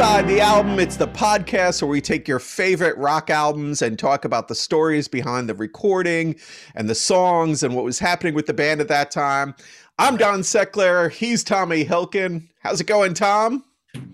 Inside the Album. It's the podcast where we take your favorite rock albums and talk about the stories behind the recording and the songs and what was happening with the band at that time. I'm Don Seckler. He's Tommy Hilkin. How's it going, Tom?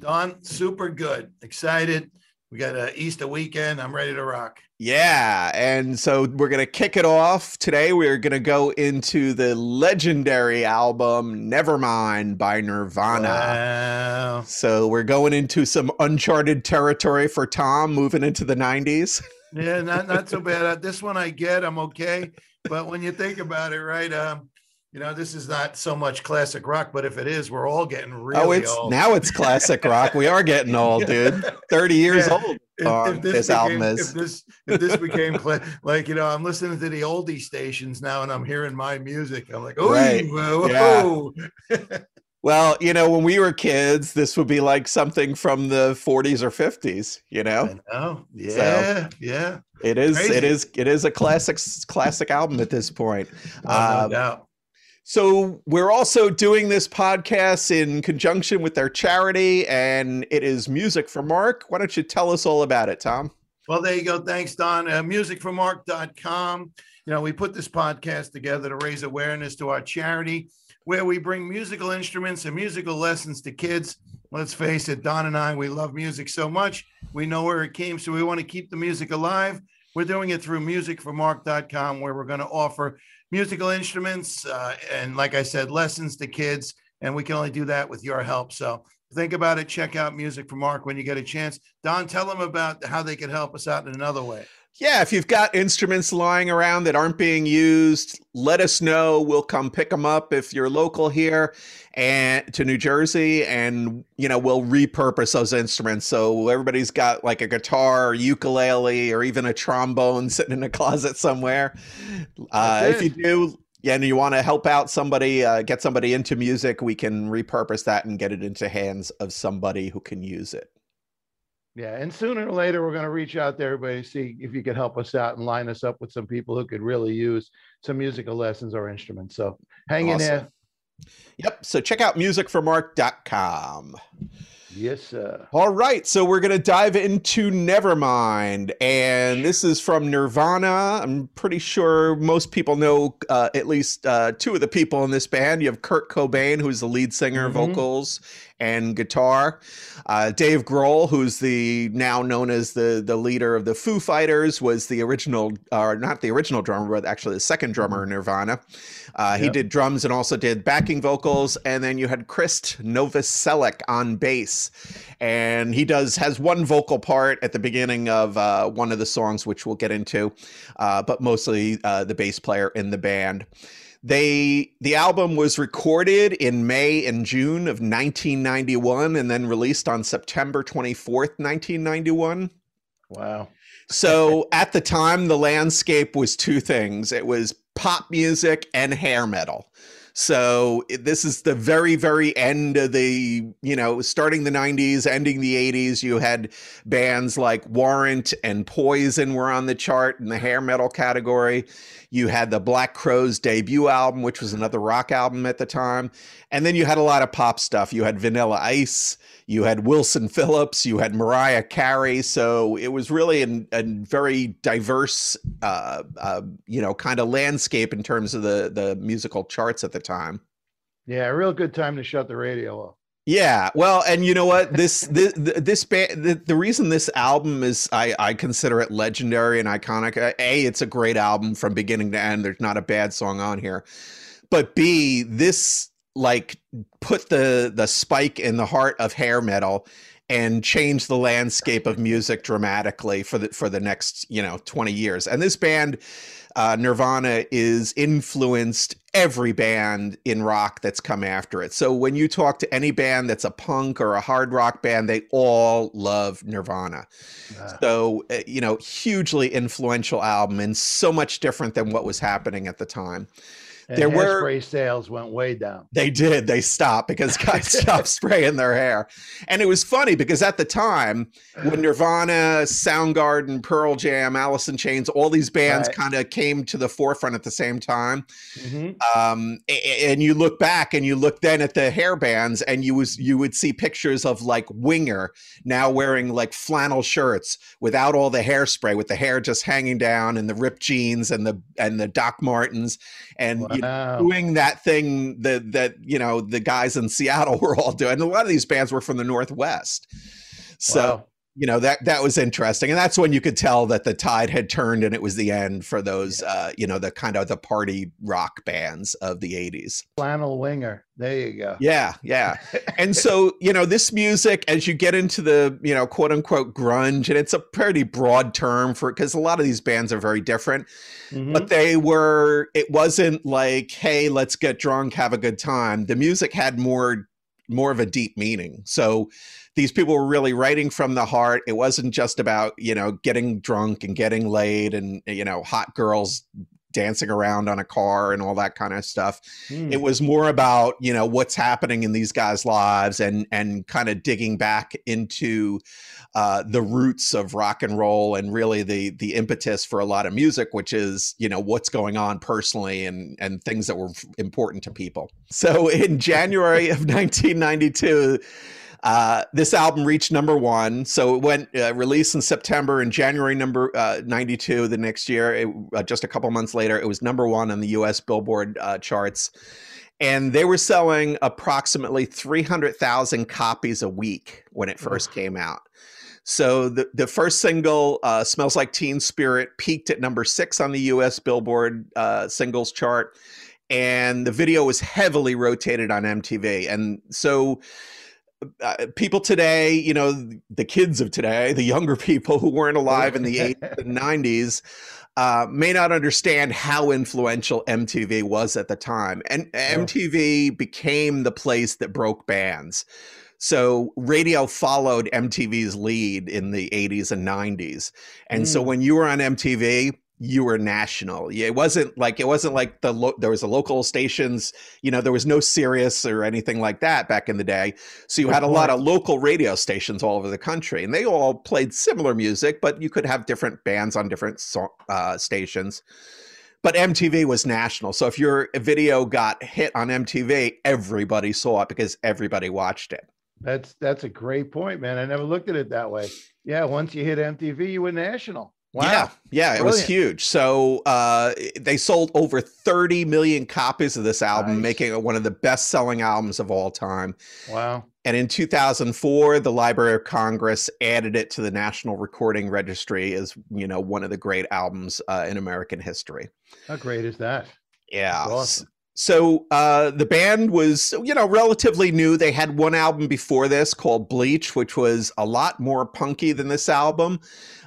Don, super good. Excited. We got a Easter weekend. I'm ready to rock. Yeah, and so we're going to kick it off. Today we're going to go into the legendary album Nevermind by Nirvana. Wow. So we're going into some uncharted territory for Tom moving into the 90s. Yeah, not not so bad. Uh, This one I get. I'm okay. But when you think about it, right? Um, you know, this is not so much classic rock, but if it is, we're all getting really oh, it's old. now it's classic rock. We are getting old, dude. 30 years Yeah. old. If, um, if this became, album is. if this if this became cla- like you know, I'm listening to the oldie stations now, and I'm hearing my music. I'm like, oh, Right. whoa, Yeah. Well, you know, when we were kids, this would be like something from the 40s or 50s, you know? I know. Yeah, yeah. It is it Crazy. is it is a classic classic album at this point. Oh, no Um, doubt. So we're also doing this podcast in conjunction with their charity, and it is Music for Mark. Why don't you tell us all about it, Tom? Well, there you go. Thanks, Don. Uh, musicformark.com. You know, we put this podcast together to raise awareness to our charity where we bring musical instruments and musical lessons to kids. Let's face it, Don and I, we love music so much. We know where it came, so we want to keep the music alive. We're doing it through musicformark.com, where we're going to offer musical instruments uh, and, like I said, lessons to kids. And we can only do that with your help. So think about it. Check out Music for Mark when you get a chance. Don, tell them about how they can help us out in another way. Yeah, if you've got instruments lying around that aren't being used, let us know. We'll come pick them up if you're local here and to New Jersey, and you know we'll repurpose those instruments. So everybody's got like a guitar, or ukulele, or even a trombone sitting in a closet somewhere. Uh, if you do, yeah, and you want to help out somebody, uh, get somebody into music, we can repurpose that and get it into hands of somebody who can use it. Yeah, and sooner or later, we're going to reach out to everybody, see if you could help us out and line us up with some people who could really use some musical lessons or instruments. So hang in there. Yep. So check out musicformark.com. Yes, sir. All right, so we're gonna dive into Nevermind, and this is from Nirvana. I'm pretty sure most people know uh, at least uh, two of the people in this band. You have Kurt Cobain, who's the lead singer, Mhm. vocals and guitar. Uh, Dave Grohl, who's the now known as the the leader of the Foo Fighters, was the original, or not the original drummer, but actually the second drummer in Nirvana. Uh, He did drums and also did backing vocals, and then you had Chris Novoselic on bass, and he does has one vocal part at the beginning of uh, one of the songs, which we'll get into, uh, but mostly uh, the bass player in the band. They the album was recorded in May and June of 1991, and then released on September 24th, 1991. Wow. So at the time, the landscape was two things it was pop music and hair metal. So this is the very, very end of the, you know, starting the 90s, ending the 80s. You had bands like Warrant and Poison were on the chart in the hair metal category. You had the Black Crowes debut album, which was another rock album at the time. And then you had a lot of pop stuff. You had Vanilla Ice, you had Wilson Phillips, you had Mariah Carey. So it was really an- a very diverse, uh, uh, you know, kind of landscape in terms of the the musical charts at the time. Yeah, a real good time to shut the radio off. Yeah, well, and you know what? This this this band, the, the reason this album is I I consider it legendary and iconic. uh, A, it's a great album from beginning to end. There's not a bad song on here, but B, this like put the the spike in the heart of hair metal and changed the landscape of music dramatically for the for the next you know 20 years. And this band uh, Nirvana is influenced every band in rock that's come after it. So when you talk to any band that's a punk or a hard rock band, they all love Nirvana. So, uh, you know, hugely influential album and so much different than what was happening at the time. And There were- hairspray sales went way down. They did. They stopped because guys stopped spraying their hair. And it was funny because at the time, when Nirvana, Soundgarden, Pearl Jam, Alice in Chains, all these bands Right. kind of came to the forefront at the same time. Mhm. Um, and you look back and you look then at the hair bands and you was you would see pictures of like Winger now wearing like flannel shirts without all the hairspray, with the hair just hanging down and the ripped jeans and the and the Doc Martens and you know, doing that thing that that you know the guys in Seattle were all doing. And a lot of these bands were from the Northwest, so Wow. You know that that was interesting, and that's when you could tell that the tide had turned and it was the end for those uh, you know the kind of the party rock bands of the '80s. flannel winger. There you go. Yeah, yeah. and so you know this music as you get into the you know quote unquote grunge, and it's a pretty broad term for because a lot of these bands are very different Mhm. but they were it wasn't like hey let's get drunk have a good time the music had more more of a deep meaning so these people were really writing from the heart. It wasn't just about you know getting drunk and getting laid and you know hot girls dancing around on a car and all that kind of stuff. Hmm. it was more about you know what's happening in these guys lives and and kind of digging back into uh, the roots of rock and roll and really the the impetus for a lot of music which is you know what's going on personally and and things that were important to people. So in january of 1992 uh, this album reached number one, so it went uh, released in September. and January, number uh, ninety-two, the next year, it, uh, just a couple months later, it was number one on the U.S. Billboard uh, charts, and they were selling approximately three hundred thousand copies a week when it first came out. So the the first single, uh, "Smells Like Teen Spirit," peaked at number six on the U.S. Billboard uh, singles chart, and the video was heavily rotated on MTV, and so uh, people today, you know, the kids of today, the younger people who weren't alive in the 80s and 90s, uh, may not understand how influential MTV was at the time. And MTV became the place that broke bands. So radio followed MTV's lead in the 80s and 90s. And so Mm. when you were on MTV, you were national. It wasn't like it wasn't like the lo- there was a local stations, you know, there was no Sirius or anything like that back in the day. So you had a lot of local radio stations all over the country, and they all played similar music, but you could have different bands on different so- uh, stations. But MTV was national, so if your video got hit on MTV, everybody saw it because everybody watched it. That's that's a great point, man. I never looked at it that way. Yeah, once you hit MTV, you were national. Wow. Yeah, yeah, it was huge. So uh, they sold over 30 million copies of this album, Nice. making it one of the best-selling albums of all time. Wow. And in 2004, the Library of Congress added it to the National Recording Registry as you know one of the great albums uh, in American history. How great is that? Yeah. Awesome. So uh, the band was, you know, relatively new. They had one album before this called Bleach, which was a lot more punky than this album.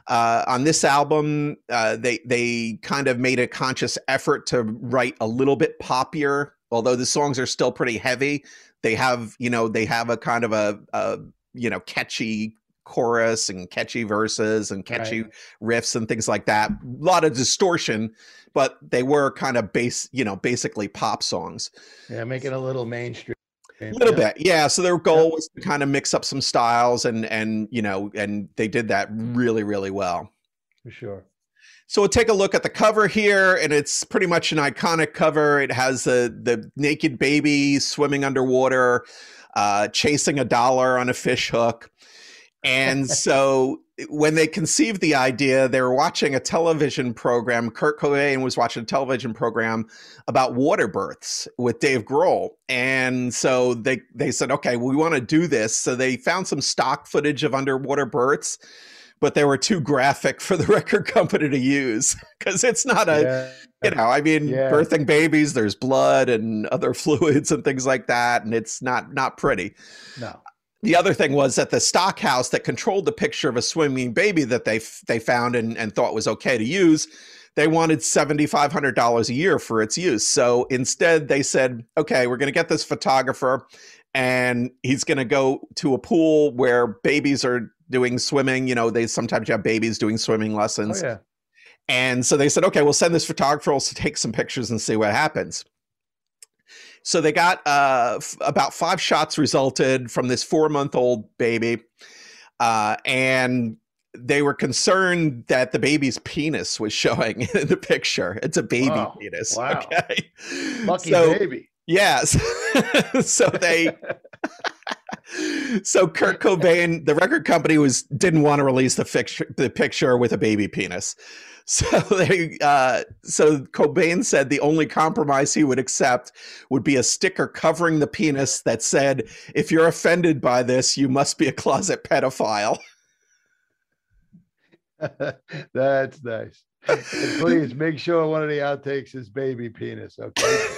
Uh, on this album, uh, they they kind of made a conscious effort to write a little bit poppier, although the songs are still pretty heavy. They have, you know, they have a kind of a, a you know, catchy chorus and catchy verses and catchy riffs and things like that. A lot of distortion, but they were kind of base, you know, basically pop songs. Yeah, make it a little mainstream. A little bit, yeah. So their goal was to kind of mix up some styles, and and you know, and they did that really, really well. For sure. So we'll take a look at the cover here, and it's pretty much an iconic cover. It has the the naked baby swimming underwater, uh, chasing a dollar on a fish hook. And so when they conceived the idea, they were watching a television program. Kurt Cobain was watching a television program about water births with Dave Grohl. And so they they said, okay, we want to do this. So they found some stock footage of underwater births, but they were too graphic for the record company to use because it's not a Yeah. you know, I mean, Yeah. birthing babies, there's blood and other fluids and things like that, and it's not not pretty. No. The other thing was that the stock house that controlled the picture of a swimming baby that they f- they found and, and thought was okay to use, they wanted seventy five hundred dollars a year for its use. So instead, they said, okay, we're going to get this photographer, and he's going to go to a pool where babies are doing swimming. You know, they sometimes have babies doing swimming lessons." Oh yeah. And so they said, okay, we'll send this photographer also to take some pictures and see what happens. So they got uh, f- about five shots resulted from this four month old baby. Uh, and they were concerned that the baby's penis was showing in the picture. It's a baby Wow. penis. Wow. Okay. Lucky so, baby. Yes. so they so Kurt Cobain, the record company was didn't want to release the picture the picture with a baby penis. So they uh so Cobain said the only compromise he would accept would be a sticker covering the penis that said, if you're offended by this, you must be a closet pedophile. That's nice. And please make sure one of the outtakes is baby penis. Okay.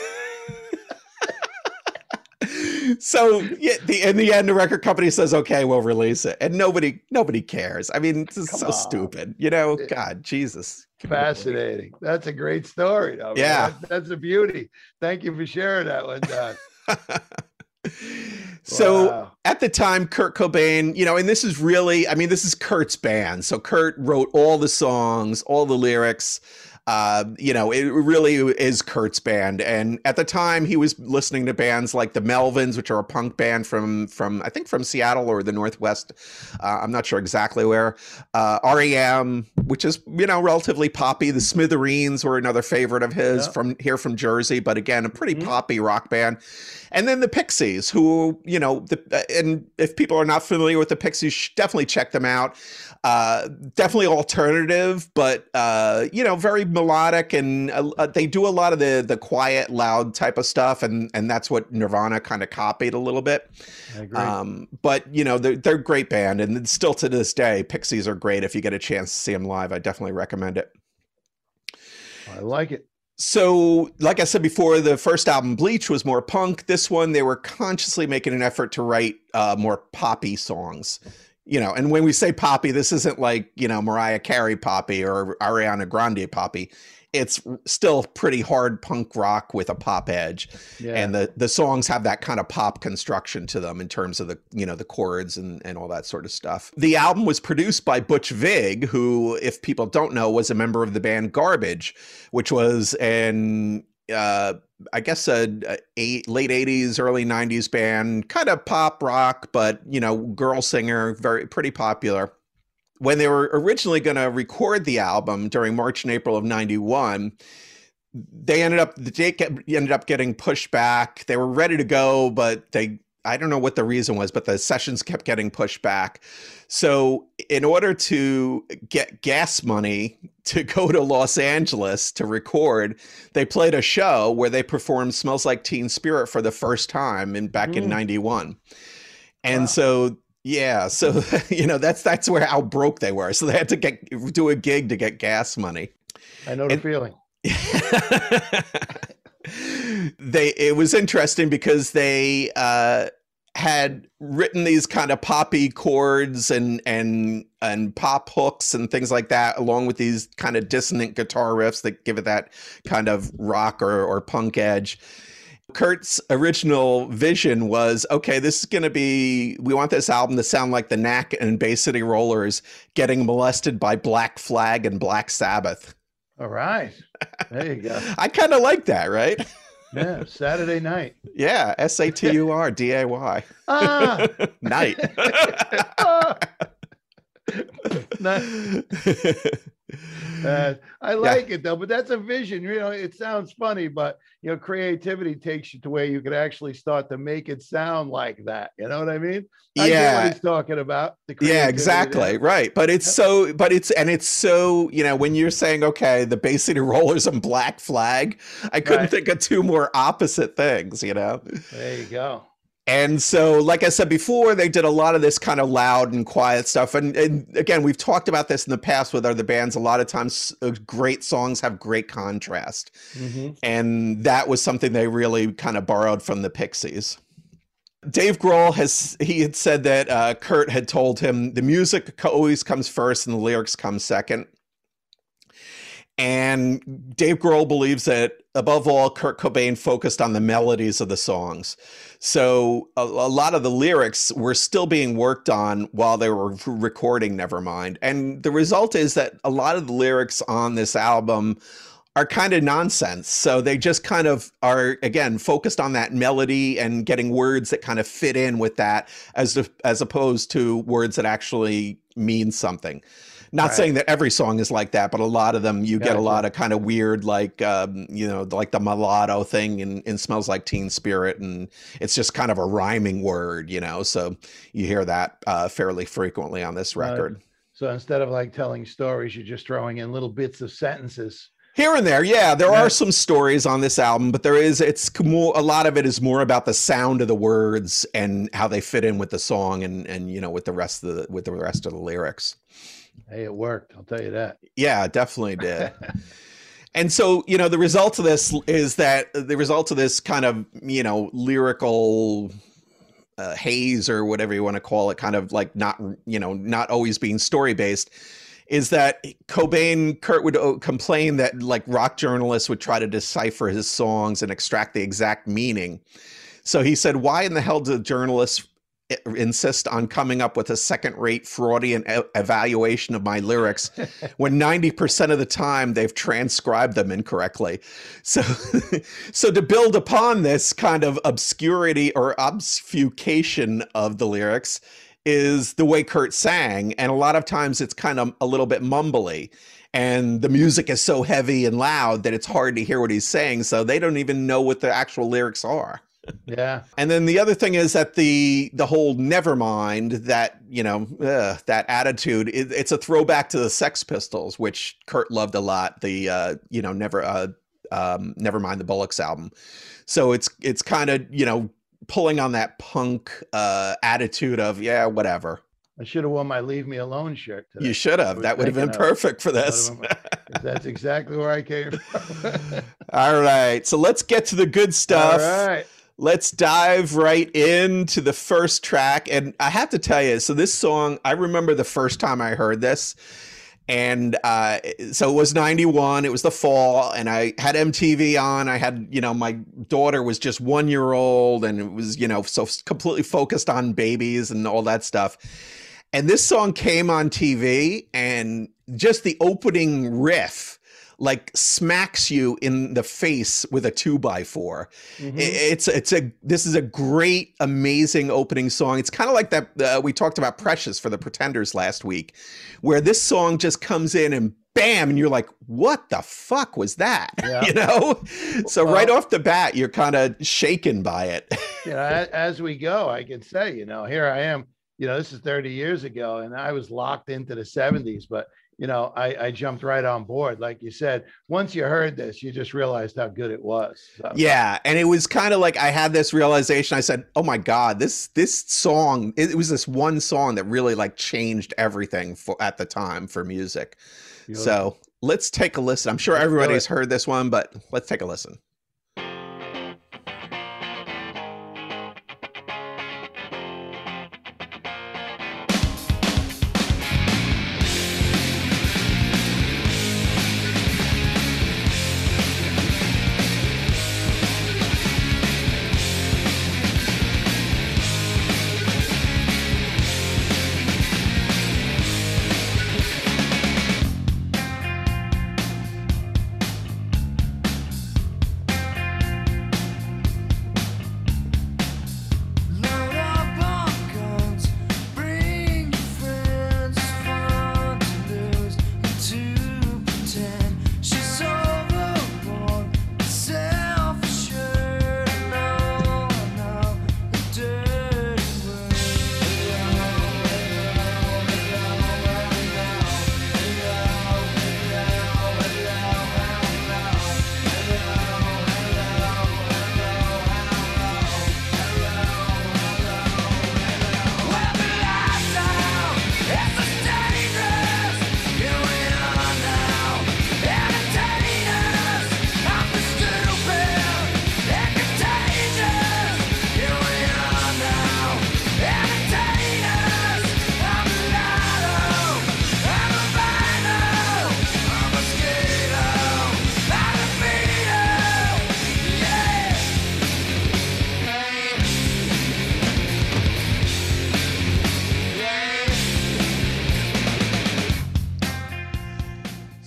So yeah, the in the end, the record company says, "Okay, we'll release it," and nobody nobody cares. I mean, it's Come so on. stupid, you know. God, Jesus, Give me a break. Fascinating. That's a great story. though. Yeah. That- that's a beauty. Thank you for sharing that one, Don. so Wow. at the time, Kurt Cobain, you know, and this is really, I mean, this is Kurt's band. So Kurt wrote all the songs, all the lyrics. Uh, you know, it really is Kurt's band. And at the time, he was listening to bands like the Melvins, which are a punk band from from I think from Seattle or the Northwest. Uh, I'm not sure exactly where. Uh, REM, which is you know relatively poppy. The Smithereens were another favorite of his Yeah. from here from Jersey, but again, a pretty Mhm. poppy rock band. And then the Pixies, who you know, the, and if people are not familiar with the Pixies, definitely check them out. Uh, definitely alternative, but uh, you know, very melodic, and uh, uh, they do a lot of the the quiet, loud type of stuff, and and that's what Nirvana kind of copied a little bit. I agree. Um, but you know, they're they're a great band, and still to this day, Pixies are great. If you get a chance to see them live, I definitely recommend it. I like it. So, like I said before, the first album, Bleach, was more punk. This one, they were consciously making an effort to write uh, more poppy songs. You know, and when we say poppy, this isn't like, you know, Mariah Carey poppy or Ariana Grande poppy. It's still pretty hard punk rock with a pop edge. Yeah. And the, the songs have that kind of pop construction to them in terms of the, you know, the chords and, and all that sort of stuff. The album was produced by Butch Vig, who, if people don't know, was a member of the band Garbage, which was an uh, I guess a, a eight, late '80s, early '90s band, kind of pop rock, but you know, girl singer, very pretty popular. When they were originally going to record the album during March and April of '91, they ended up the date ended up getting pushed back. They were ready to go, but they I don't know what the reason was, but the sessions kept getting pushed back. So, in order to get gas money to go to Los Angeles to record, they played a show where they performed "Smells Like Teen Spirit" for the first time in back in Mm. '91, and Wow. so yeah, so you know that's that's where how broke they were. So they had to get do a gig to get gas money. I know the and- feeling. they it was interesting because they uh had written these kind of poppy chords and and and pop hooks and things like that along with these kind of dissonant guitar riffs that give it that kind of rock or, or punk edge Kurt's original vision was okay, this is going to be, we want this album to sound like the Knack and Bay City Rollers getting molested by Black Flag and Black Sabbath. All right. There you go. I kind of like that, right? Yeah. Saturday night. Yeah, S A T U R D A Y. Ah. Night. ah. Nice. Uh, I like it though, but that's a vision. You know, it sounds funny, but you know, creativity takes you to where you can actually start to make it sound like that. You know what I mean? I yeah. what he's talking about. the Yeah, exactly. Right. But it's Yep. so, but it's, and it's so, you know, when you're saying, okay, the Bay City Rollers and Black Flag, I couldn't Right. think of two more opposite things, you know? There you go. And so, like I said before, they did a lot of this kind of loud and quiet stuff. And, and again, we've talked about this in the past with other bands. A lot of times, uh, great songs have great contrast. Mhm. And that was something they really kind of borrowed from the Pixies. Dave Grohl has he had said that uh, Kurt had told him the music always comes first and the lyrics come second. And Dave Grohl believes that above all, Kurt Cobain focused on the melodies of the songs. So a, a lot of the lyrics were still being worked on while they were recording Nevermind. And the result is that a lot of the lyrics on this album are kind of nonsense. So they just kind of are again focused on that melody and getting words that kind of fit in with that as the, as opposed to words that actually mean something. Not Right. saying that every song is like that, but a lot of them you get a lot of kind of weird like um, you know like the mulatto thing and, in smells like teen spirit and it's just kind of a rhyming word, you know. So you hear that uh, fairly frequently on this Right. record. So instead of like telling stories, you're just throwing in little bits of sentences. Here and there, yeah, there are some stories on this album, but there is it's more a lot of it is more about the sound of the words and how they fit in with the song and and you know with the rest of the with the rest of the lyrics. Hey, it worked. I'll tell you that. Yeah, definitely did. and so, you know, the result of this is that the result of this kind of, you know, lyrical uh, haze or whatever you want to call it, kind of like not, you know, not always being story based, is that Cobain, Kurt would uh, complain that like rock journalists would try to decipher his songs and extract the exact meaning. So he said, Why in the hell do journalists insist on coming up with a second rate Freudian evaluation of my lyrics when 90% of the time they've transcribed them incorrectly? So, so to build upon this kind of obscurity or obfuscation of the lyrics is the way Kurt sang. And a lot of times it's kind of a little bit mumbly. And the music is so heavy and loud that it's hard to hear what he's saying. So they don't even know what the actual lyrics are. Yeah. And then the other thing is that the the whole never mind that you know ugh, that attitude it, it's a throwback to the Sex Pistols, which Kurt loved a lot. The uh, you know never uh, um, never mind the Bollocks album. So it's it's kind of you know pulling on that punk uh, attitude of yeah whatever. I should have worn my "Leave Me Alone" shirt today. You should have. That would have been of- perfect for this. That would've 'cause That's exactly where I came from. All right, so let's get to the good stuff. All right. Let's dive right into the first track. And I have to tell you, so this song, I remember the first time I heard this. And uh, so it was 91, it was the fall, and I had MTV on. I had, you know, my daughter was just one year old, and it was, you know, so completely focused on babies and all that stuff. And this song came on TV, and just the opening riff like smacks you in the face with a two by four. Mhm. It's it's a this is a great, amazing opening song. It's kind of like that uh, we talked about Precious for the Pretenders last week, where this song just comes in and bam, and you're like, what the fuck was that? Yeah. you know. So right off the bat, you're kind of shaken by it. you know, as, as we go, I can say, you know, here I am. You know, this is 30 years ago, and I was locked into the 70s, but you know, I, I jumped right on board. Like you said, once you heard this, you just realized how good it was. So, Yeah, and it was kind of like I had this realization. I said, "Oh my god, this this song. It, was this one song that really like changed everything for at the time for music." beautiful. So let's take a listen. I'm sure Let's everybody's heard this one, but let's take a listen.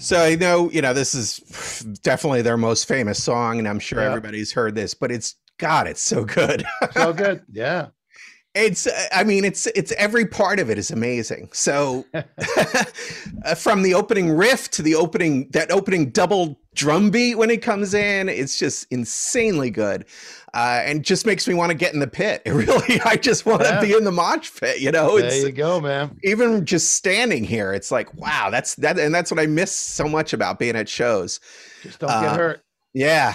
So I know, you know, this is definitely their most famous song, and I'm sure Yeah. everybody's heard this, but it's God, it's so good. So good. Yeah. It's, I mean, it's it's every part of it is amazing. So, uh, from the opening riff to the opening that opening double drum beat when it comes in, it's just insanely good, uh, and just makes me want to get in the pit. It really, I just want to Yeah. be in the mosh pit. You know, There it's you go, man. even just standing here. It's like wow, that's that, and that's what I miss so much about being at shows. Just don't Uh, get hurt. Yeah.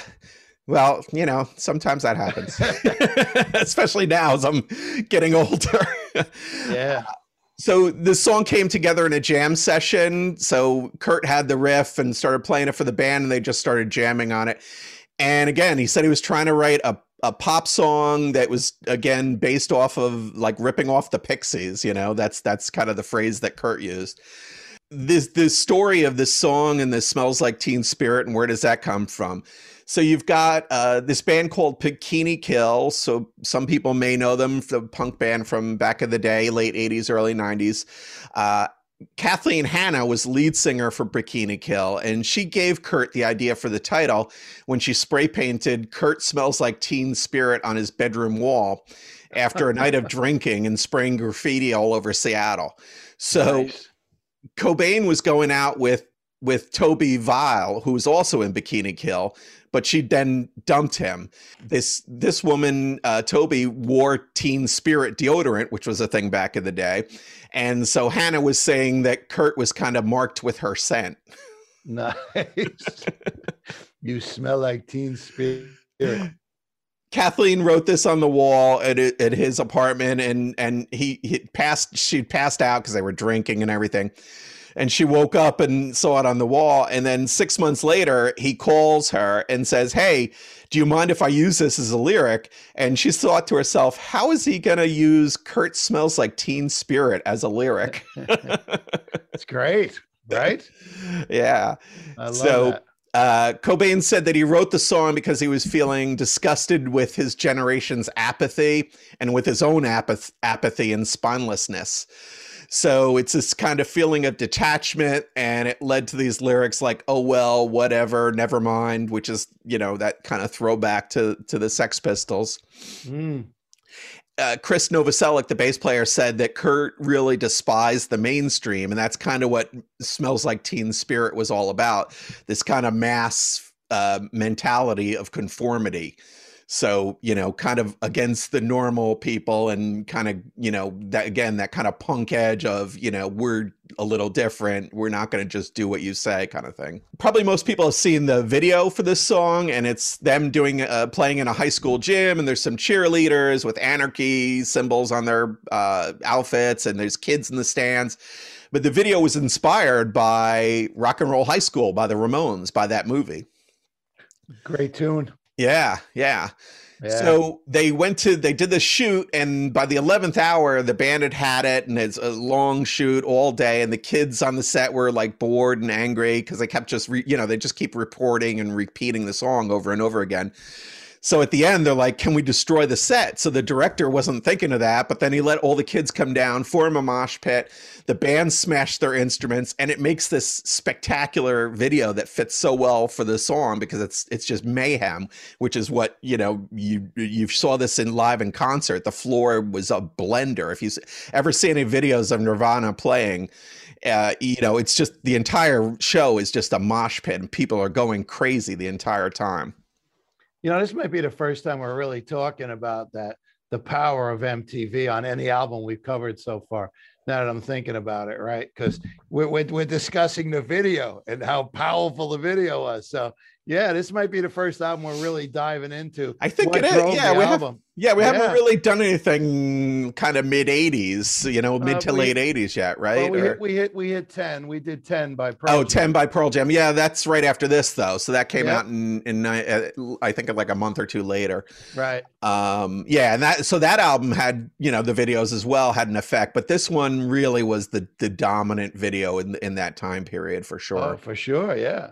Well, you know, sometimes that happens, especially now as I'm getting older. Yeah. so the song came together in a jam session. So Kurt had the riff and started playing it for the band, and they just started jamming on it. And again, he said he was trying to write a, a pop song that was again based off of like ripping off the Pixies. You know, that's that's kind of the phrase that Kurt used. This this story of this song and this smells like Teen Spirit, and where does that come from? So you've got uh, this band called Bikini Kill. So some people may know them, the punk band from back in the day, late '80s, early '90s. Uh, Kathleen Hanna was lead singer for Bikini Kill, and she gave Kurt the idea for the title when she spray painted "Kurt smells like Teen Spirit" on his bedroom wall after a night of drinking and spraying graffiti all over Seattle. So Nice. Cobain was going out with with Tobi Vail, who was also in Bikini Kill, but she then dumped him. This this woman, uh, Toby, wore Teen Spirit deodorant, which was a thing back in the day, and so Hanna was saying that Kurt was kind of marked with her scent. Nice. you smell like teen spirit. Kathleen wrote this on the wall at at his apartment, and and he, he passed. She'd passed out because they were drinking and everything, and she woke up and saw it on the wall. And then six months later, he calls her and says, "Hey, do you mind if I use this as a lyric?" And she thought to herself, "How is he going to use Kurt smells like Teen Spirit as a lyric?" It's great, right? yeah. I love So- that. Uh, Cobain said that he wrote the song because he was feeling disgusted with his generation's apathy and with his own apath- apathy and spinelessness. So it's this kind of feeling of detachment, and it led to these lyrics like "Oh well, whatever, never mind," which is you know that kind of throwback to to the Sex Pistols. Mm. Uh, Chris Novoselic, the bass player, said that Kurt really despised the mainstream, and that's kind of what "Smells Like Teen Spirit" was all about. This kind of mass uh, mentality of conformity. So you know, kind of against the normal people, and kind of you know that again that kind of punk edge of you know we're a little different. We're not going to just do what you say, kind of thing. Probably most people have seen the video for this song, and it's them doing uh, playing in a high school gym, and there's some cheerleaders with anarchy symbols on their uh, outfits, and there's kids in the stands. But the video was inspired by Rock and Roll High School by the Ramones, by that movie. Great tune. Yeah, yeah. Yeah. So they went to they did the shoot, and by the eleventh hour, the band had had it, and it's a long shoot all day, and the kids on the set were like bored and angry because they kept just re, you know they just keep reporting and repeating the song over and over again. So at the end, they're like, "Can we destroy the set?" So the director wasn't thinking of that, but then he let all the kids come down, form a mosh pit. The band smashed their instruments, and it makes this spectacular video that fits so well for the song because it's it's just mayhem, which is what you know you you saw this in live in concert. The floor was a blender. If you ever see any videos of Nirvana playing, uh, you know it's just the entire show is just a mosh pit, and people are going crazy the entire time. You know, this might be the first time we're really talking about that the power of MTV on any album we've covered so far. Now that I'm thinking about it, right? Because we're, we're, we're discussing the video and how powerful the video was. So, yeah, this might be the first album we're really diving into. I think what it is. Yeah, we have-. Yeah, we haven't Yeah. really done anything kind of mid '80s, you know, mid Uh, to we- late '80s yet, Well, right? we, Or- hit, we hit we hit 10. We did 10 by Pearl Oh, Jam. 10 by Pearl Jam. Yeah, that's right after this though. So that came Yep. out in in uh, I think like a month or two later. Right. Um yeah, and that so that album had, you know, the videos as well had an effect, but this one really was the the dominant video in in that time period for sure. Oh, for sure. Yeah.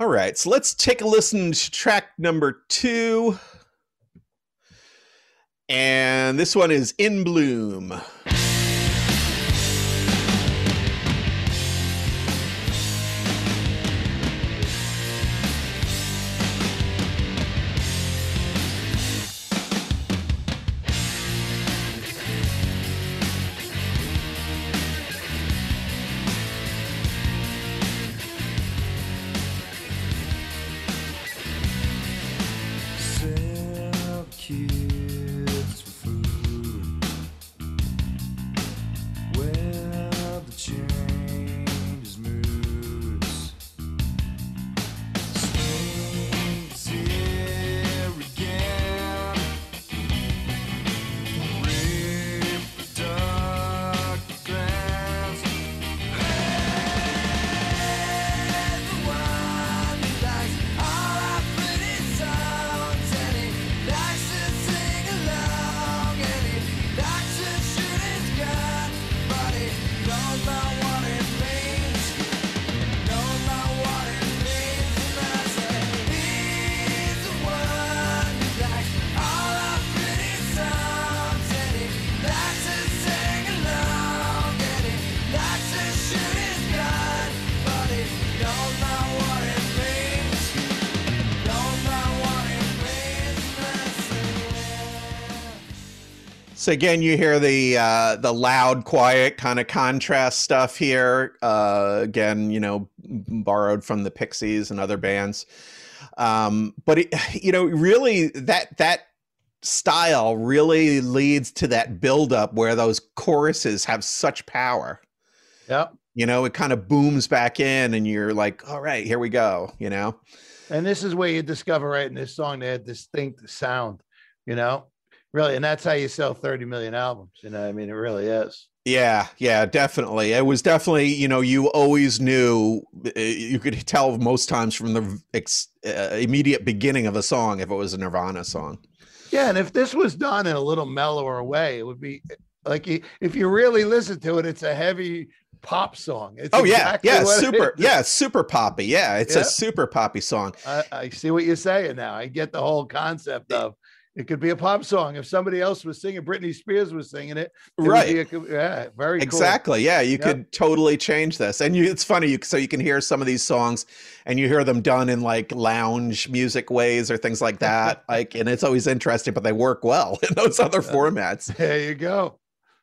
All right. So let's take a listen to track number 2. And this one is In Bloom. So again, you hear the uh, the loud, quiet kind of contrast stuff here. Uh, again, you know, borrowed from the Pixies and other bands. Um, but it, you know, really that that style really leads to that buildup where those choruses have such power. Yep. You know, it kind of booms back in, and you're like, "All right, here we go." You know. And this is where you discover right in this song they had distinct sound, you know, really, and that's how you sell 30 million albums. You know, I mean, it really is. Yeah, yeah, definitely. It was definitely, you know, you always knew, uh, you could tell most times from the ex, uh, immediate beginning of a song if it was a Nirvana song. Yeah, and if this was done in a little mellower way, it would be like if you really listen to it, it's a heavy pop song. It's Oh, yeah, exactly yeah, what super, yeah, super poppy. Yeah, it's Yeah. a super poppy song. I, I see what you're saying now. I get the whole concept of it could be a pop song. If somebody else was singing, Britney Spears was singing it, it Right. a yeah, very cool. Exactly. Yeah, you Yep. could totally change this. And you, it's funny, you, so you can hear some of these songs and you hear them done in like lounge music ways or things like that. like, and it's always interesting, but they work well in those other formats. There you go.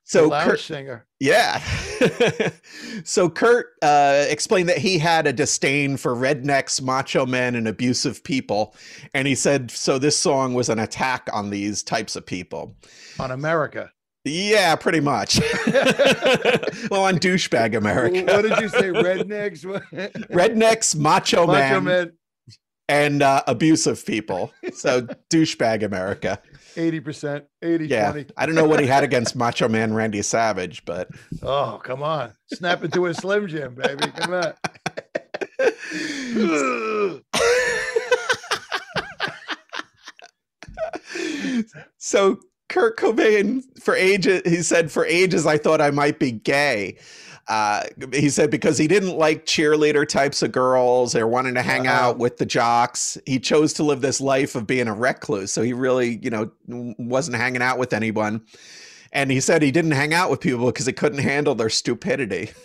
So Kurt, singer. Yeah. so Kurt uh, explained that he had a disdain for rednecks, macho men, and abusive people. And he said, so this song was an attack on these types of people. on America. Yeah, pretty much. well, on douchebag America. What did you say? Rednecks? Rednecks, macho, Macho man, man, and uh, abusive people. So douchebag America. 80%, 80 Yeah. 20. I don't know what he had against Macho Man Randy Savage, but Oh, come on. Snap into a Slim Jim, baby. Come on. so Kurt Cobain, for ages, he said, for ages, I thought I might be gay. Uh, he said because he didn't like cheerleader types of girls or wanting to hang Wow. out with the jocks. He chose to live this life of being a recluse. So he really, you know, wasn't hanging out with anyone. And he said he didn't hang out with people because he couldn't handle their stupidity.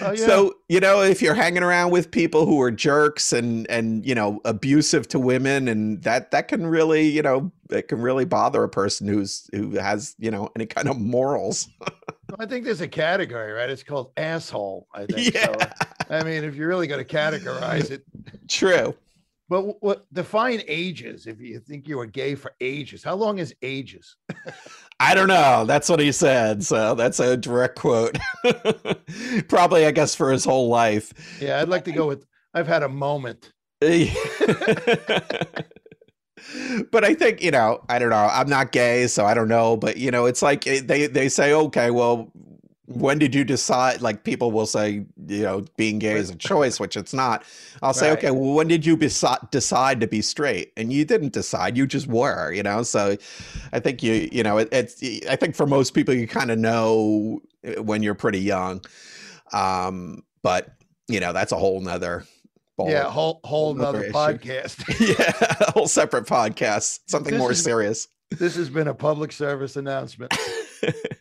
Oh, yeah. So, you know, if you're hanging around with people who are jerks and and you know, abusive to women and that that can really, you know, it can really bother a person who's who has, you know, any kind of morals. I think there's a category, right? It's called asshole. I think. So, Yeah. I mean, if you're really going to categorize it, True. but what define ages? If you think you were gay for ages, how long is ages? I don't know. That's what he said. So that's a direct quote. Probably, I guess, for his whole life. Yeah, I'd like to go with. I've had a moment. but I think you know, I don't know. I'm not gay, so I don't know. But you know, it's like eh, they they say, okay, well, when did you decide? Like people will say, you know, being gay is a choice, which it's not. I'll say, Right. okay, well, when did you besi- decide to be straight? And you didn't decide; you just were. You know, so I think you you know, it, it's. I think for most people, you kind of know eh, when you're pretty young. Um, but you know, that's a whole nother. Ball. yeah, whole whole another nother podcast. yeah, a whole separate podcast, something This more is- serious. this has been a public service announcement.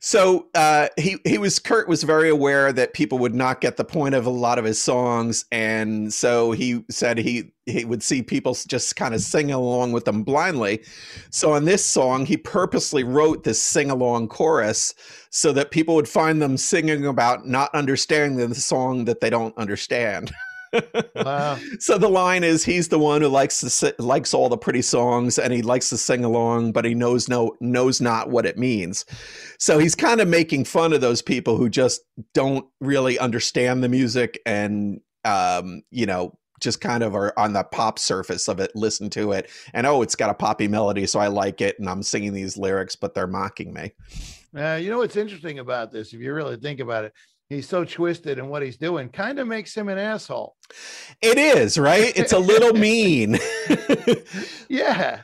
so uh, he he was Kurt was very aware that people would not get the point of a lot of his songs, and so he said he he would see people just kind of sing along with them blindly. So on this song, he purposely wrote this sing along chorus so that people would find them singing about not understanding the song that they don't understand. Wow. So the line is he's the one who likes to si- likes all the pretty songs and he likes to sing along, but he knows no knows not what it means. So he's kind of making fun of those people who just don't really understand the music and um, you know just kind of are on the pop surface of it, listen to it, and oh, it's got a poppy melody, so I like it, and I'm singing these lyrics, but they're mocking me. Uh, you know what's interesting about this, if you really think about it, he's so twisted in what he's doing, kind of makes him an asshole. It is right. It's a little mean, Yeah.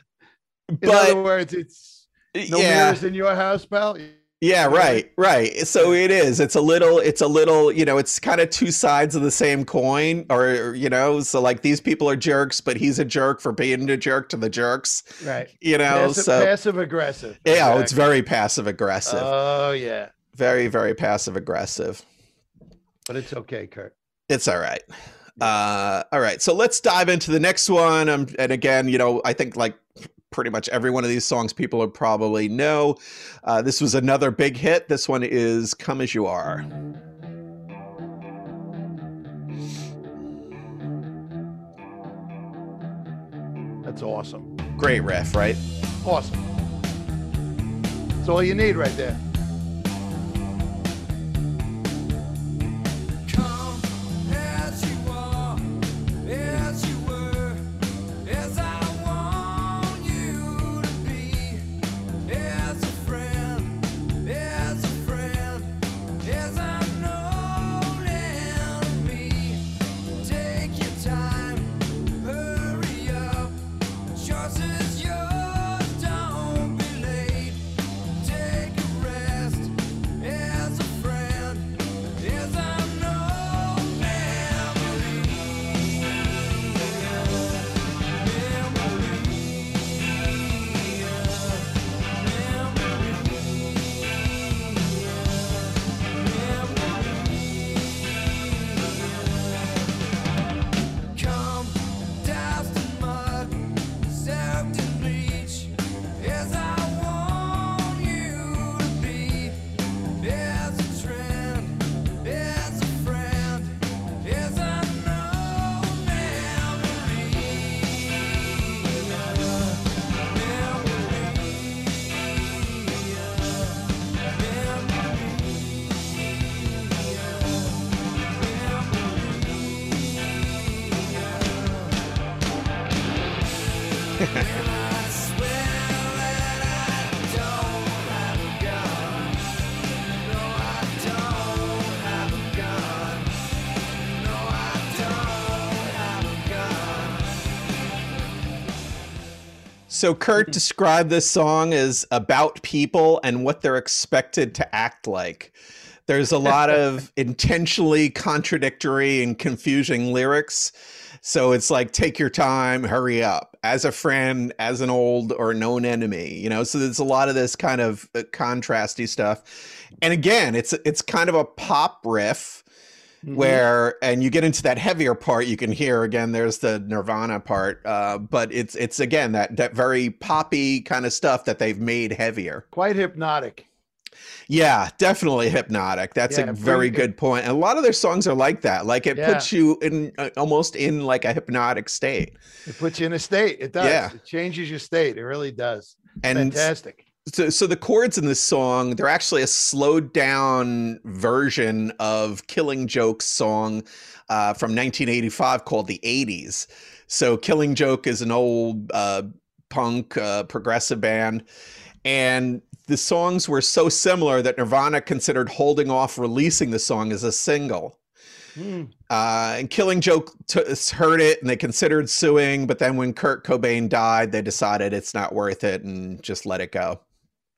In but other words, it's no yeah. mirrors in your house, pal. Yeah, right, right. So it is. It's a little. It's a little. You know, it's kind of two sides of the same coin, or you know. So like these people are jerks, but he's a jerk for being a jerk to the jerks. Right. You know. Passive, so passive aggressive. yeah, oh, it's very passive aggressive. Oh yeah. very, very passive aggressive. But it's okay, Kurt. It's all right. Uh, all right. So let's dive into the next one. Um, and again, you know, I think like pretty much every one of these songs people would probably know. Uh, this was another big hit. This one is "Come as You Are." That's awesome. Great riff, right? Awesome. That's all you need right there. So Kurt described this song as about people and what they're expected to act like. There's a lot of intentionally contradictory and confusing lyrics. So it's like take your time, hurry up. As a friend, as an old or known enemy, you know. So there's a lot of this kind of uh, contrasty stuff. And again, it's it's kind of a pop riff Mhm. where and you get into that heavier part you can hear again there's the nirvana part uh, but it's it's again that that very poppy kind of stuff that they've made heavier quite hypnotic. yeah definitely hypnotic that's Yeah, a very good point and a lot of their songs are like that like it Yeah. puts you in uh, almost in like a hypnotic state It puts you in a state. It does. Yeah. It changes your state. It really does. and Fantastic. So, so the chords in this song they're actually a slowed down version of killing joke's song uh, from 1985 called the 80s so killing joke is an old uh, punk uh, progressive band and the songs were so similar that nirvana considered holding off releasing the song as a single Hmm. uh, and Killing Joke t- heard it and they considered suing, but then when Kurt Cobain died, they decided it's not worth it and just let it go.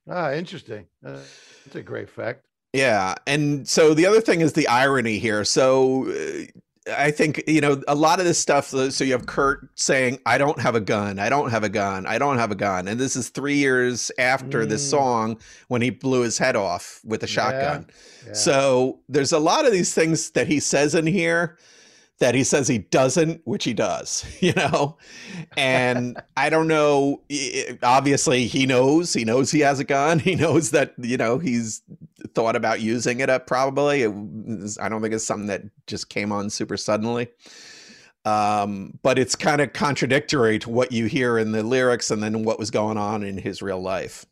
Ah, interesting. Uh, that's a great fact. Yeah, and so the other thing is the irony here. So uh, I think you know a lot of this stuff. uh, So you have Kurt saying, "I don't have a gun. I don't have a gun. I don't have a gun," and this is three years after this Mm. song when he blew his head off with a shotgun. Yeah. So there's a lot of these things that he says in here that he says he doesn't, which he does, you know. And I don't know. Obviously, he knows. He knows he has a gun. He knows that you know he's thought about using it. Up probably. It I don't think it's something that just came on super suddenly. Um, but it's kind of contradictory to what you hear in the lyrics and then what was going on in his real life.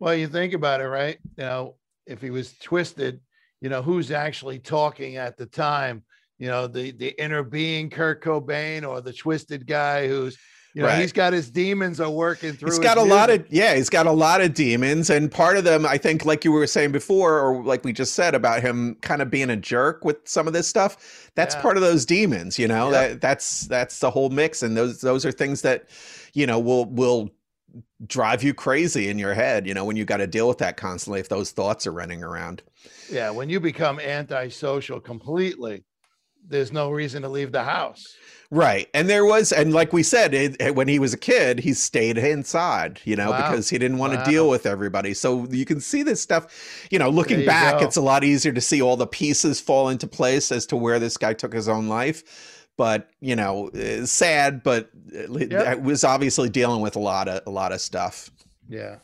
Well, you think about it, right? You know, if he was twisted, you know, who's actually talking at the time? You know, the the inner being, Kurt Cobain, or the twisted guy who's, you know, Right. he's got his demons are working through. He's got a lot of yeah, he's got a lot of demons, and part of them, I think, like you were saying before, or like we just said about him kind of being a jerk with some of this stuff. That's Yeah. part of those demons, you know. That that's that's the whole mix, and those those are things that you know will will drive you crazy in your head. You know, when you got to deal with that constantly if those thoughts are running around. Yeah, when you become antisocial completely, there's no reason to leave the house. Right. And there was, and like we said, it, when he was a kid, he stayed inside, you know, Wow. because he didn't want Wow. to deal with everybody. So you can see this stuff, you know, looking you back, go. it's a lot easier to see all the pieces fall into place as to where this guy took his own life. but you know, uh, sad, but it Yep. was obviously dealing with a lot of a lot of stuff. Yeah.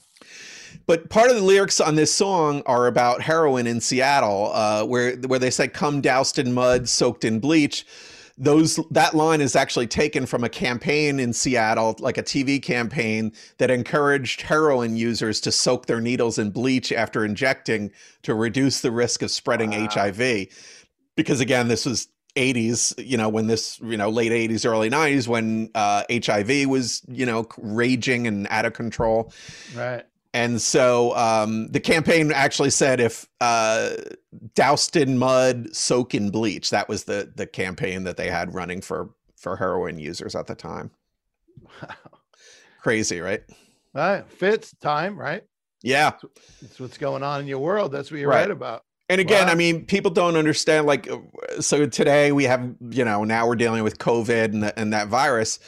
But part of the lyrics on this song are about heroin in Seattle, uh, where where they say "come doused in mud, soaked in bleach." Those that line is actually taken from a campaign in Seattle, like a TV campaign that encouraged heroin users to soak their needles in bleach after injecting to reduce the risk of spreading Wow. HIV. Because again, this was 80s, you know, when this, you know, late 80s, early 90s, when uh, HIV was, you know, raging and out of control. Right. And so um, the campaign actually said if uh, doused in mud, soak in bleach. That was the the campaign that they had running for for heroin users at the time. Wow. Crazy, right? Right. Fits time, right? Yeah. That's what's going on in your world. That's what you're Right. right about. And again, Wow. I mean, people don't understand. Like, uh, so today we have, you know, now we're dealing with COVID and, the, and that virus,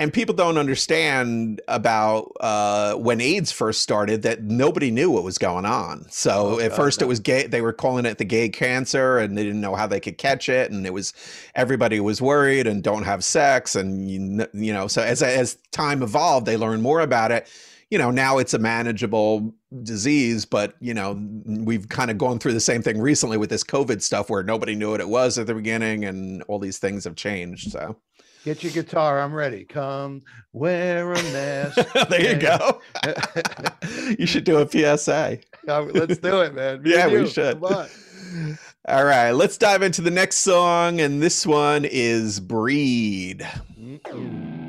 and people don't understand about uh, when AIDS first started that nobody knew what was going on. So Oh, at God, first it was gay; they were calling it the gay cancer, and they didn't know how they could catch it, and it was everybody was worried and don't have sex, and you you know. So as as time evolved, they learned more about it. You know, now it's a manageable disease, but you know, we've kind of gone through the same thing recently with this COVID stuff where nobody knew what it was at the beginning and all these things have changed. So Get your guitar. I'm ready. Come wear a mask. there you go. you should do a PSA. Let's do it, man. Me Yeah, we should. All right, let's dive into the next song, and this one is Breed. Mm-mm.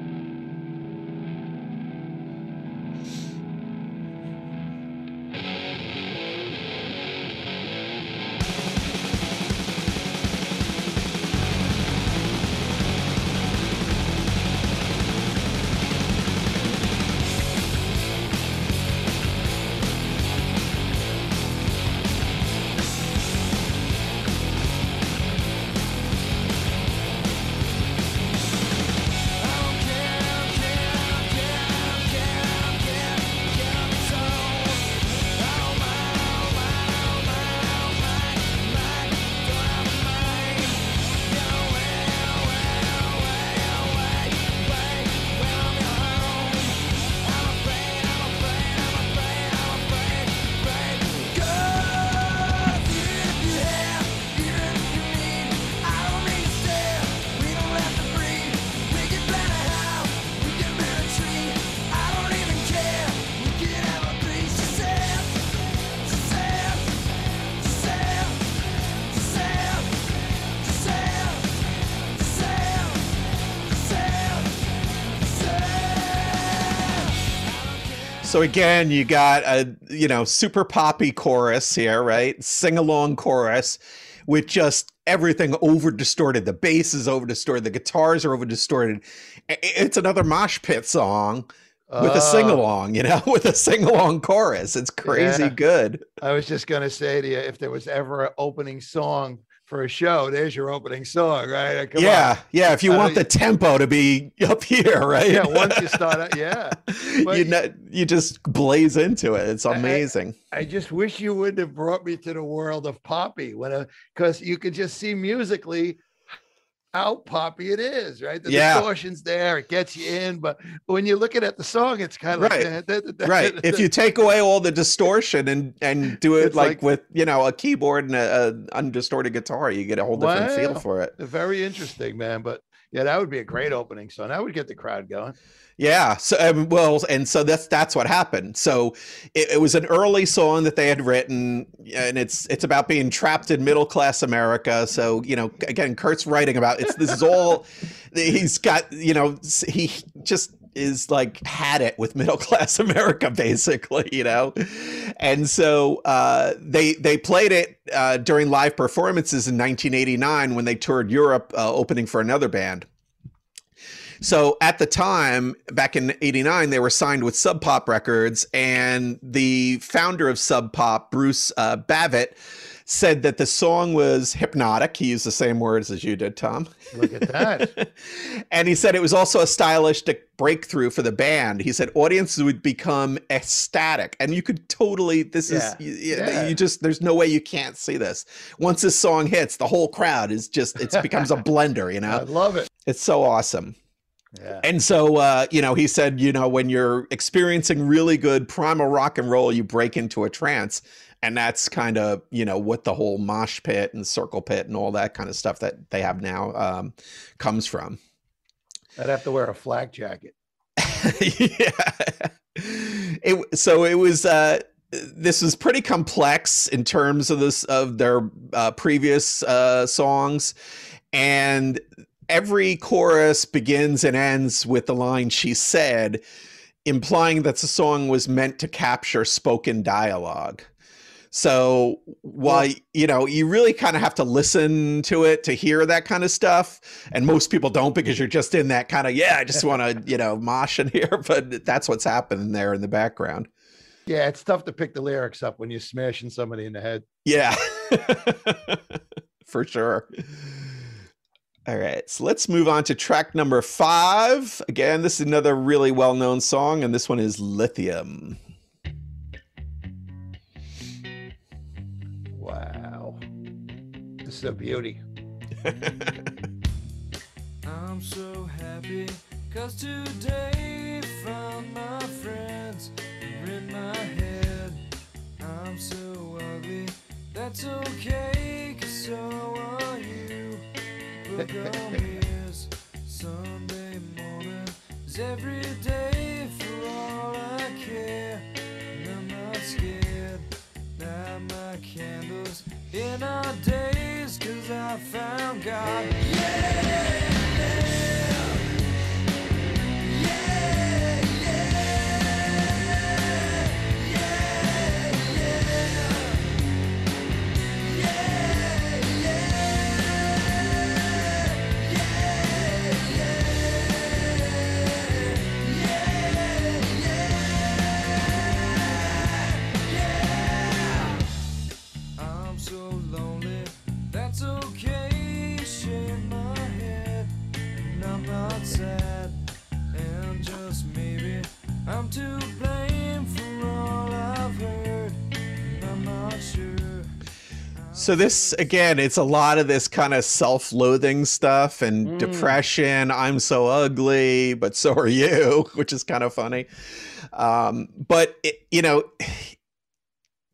So again, you got a you know super poppy chorus here, right? Sing along chorus with just everything over distorted. The bass is over distorted. The guitars are over distorted. It's another mosh pit song with a Oh, sing along, you know, with a sing along chorus. It's crazy Yeah. good. I was just gonna say to you, if there was ever an opening song for a show, there's your opening song, right? Uh, Come yeah, on. yeah. If you want the tempo to be up here, right? Yeah, once you start out, yeah. But- you know, you just blaze into it. It's I- I- amazing. I just wish you wouldn't have brought me to the world of poppy when because you could just see musically how poppy it is, right? The Yeah. distortion's there, it gets you in, but when you're looking at the song, it's kind of Right. like da- da- da- right if you take away all the distortion and and do it like, like- with you know a keyboard and a, a undistorted guitar you get a whole different feel for it very interesting, man. But yeah, that would be a great opening song. That would get the crowd going. Yeah so um, well and so that's that's what happened. So it, it was an early song that they had written and it's it's about being trapped in middle class america. So you know again kurt's writing about it's this is all he's got you know he just is like had it with middle class america basically you know? And so uh, they they played it uh, during live performances in 1989 when they toured europe uh, opening for another band so at the time, back in '89, they were signed with Sub Pop Records, and the founder of Sub Pop, Bruce uh, Pavitt, said that the song was hypnotic. He used the same words as you did, Tom. Look at that. and he said it was also a stylistic breakthrough for the band. He said audiences would become ecstatic, and you could totally. This Yeah. is you- Yeah. you just. There's no way you can't see this. Once this song hits, the whole crowd is just. It becomes a blender, you know I love it. It's so awesome. Yeah. And so, uh, you know, he said, you know, when you're experiencing really good primal rock and roll, you break into a trance. And that's kind of, you know, what the whole mosh pit and circle pit and all that kind of stuff that they have now um, comes from. I'd have to wear a flak jacket. yeah. It, so it was, uh, this was pretty complex in terms of this, of their uh, previous uh, songs. And every chorus begins and ends with the line she said, implying that the song was meant to capture spoken dialogue. So while you know you really kind of have to listen to it to hear that kind of stuff, and most people don't because you're just in that kind of yeah, I just want to you know mosh in here, but that's what's happening there in the background. Yeah, it's tough to pick the lyrics up when you're smashing somebody in the head. Yeah, for sure. All right, so let's move on to track number five. Again, this is another really well known song, and this one is Lithium. Wow. This is a beauty. I'm so happy cause today found my friends are in my head. I'm so ugly, that's okay, cause so are you. Every day for all I care. I'm not scared, light my candles in our days, cause I found God. I'm So this again, it's a lot of this kind of self-loathing stuff and Mm. depression. I'm so ugly, but so are you, which is kind of funny. Um, but it, you know,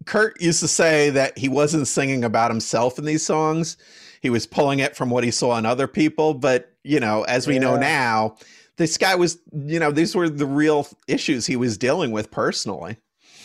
Kurt used to say that he wasn't singing about himself in these songs. He was pulling it from what he saw in other people. But you know, as we know now, this guy was, you know, these were the real issues he was dealing with personally.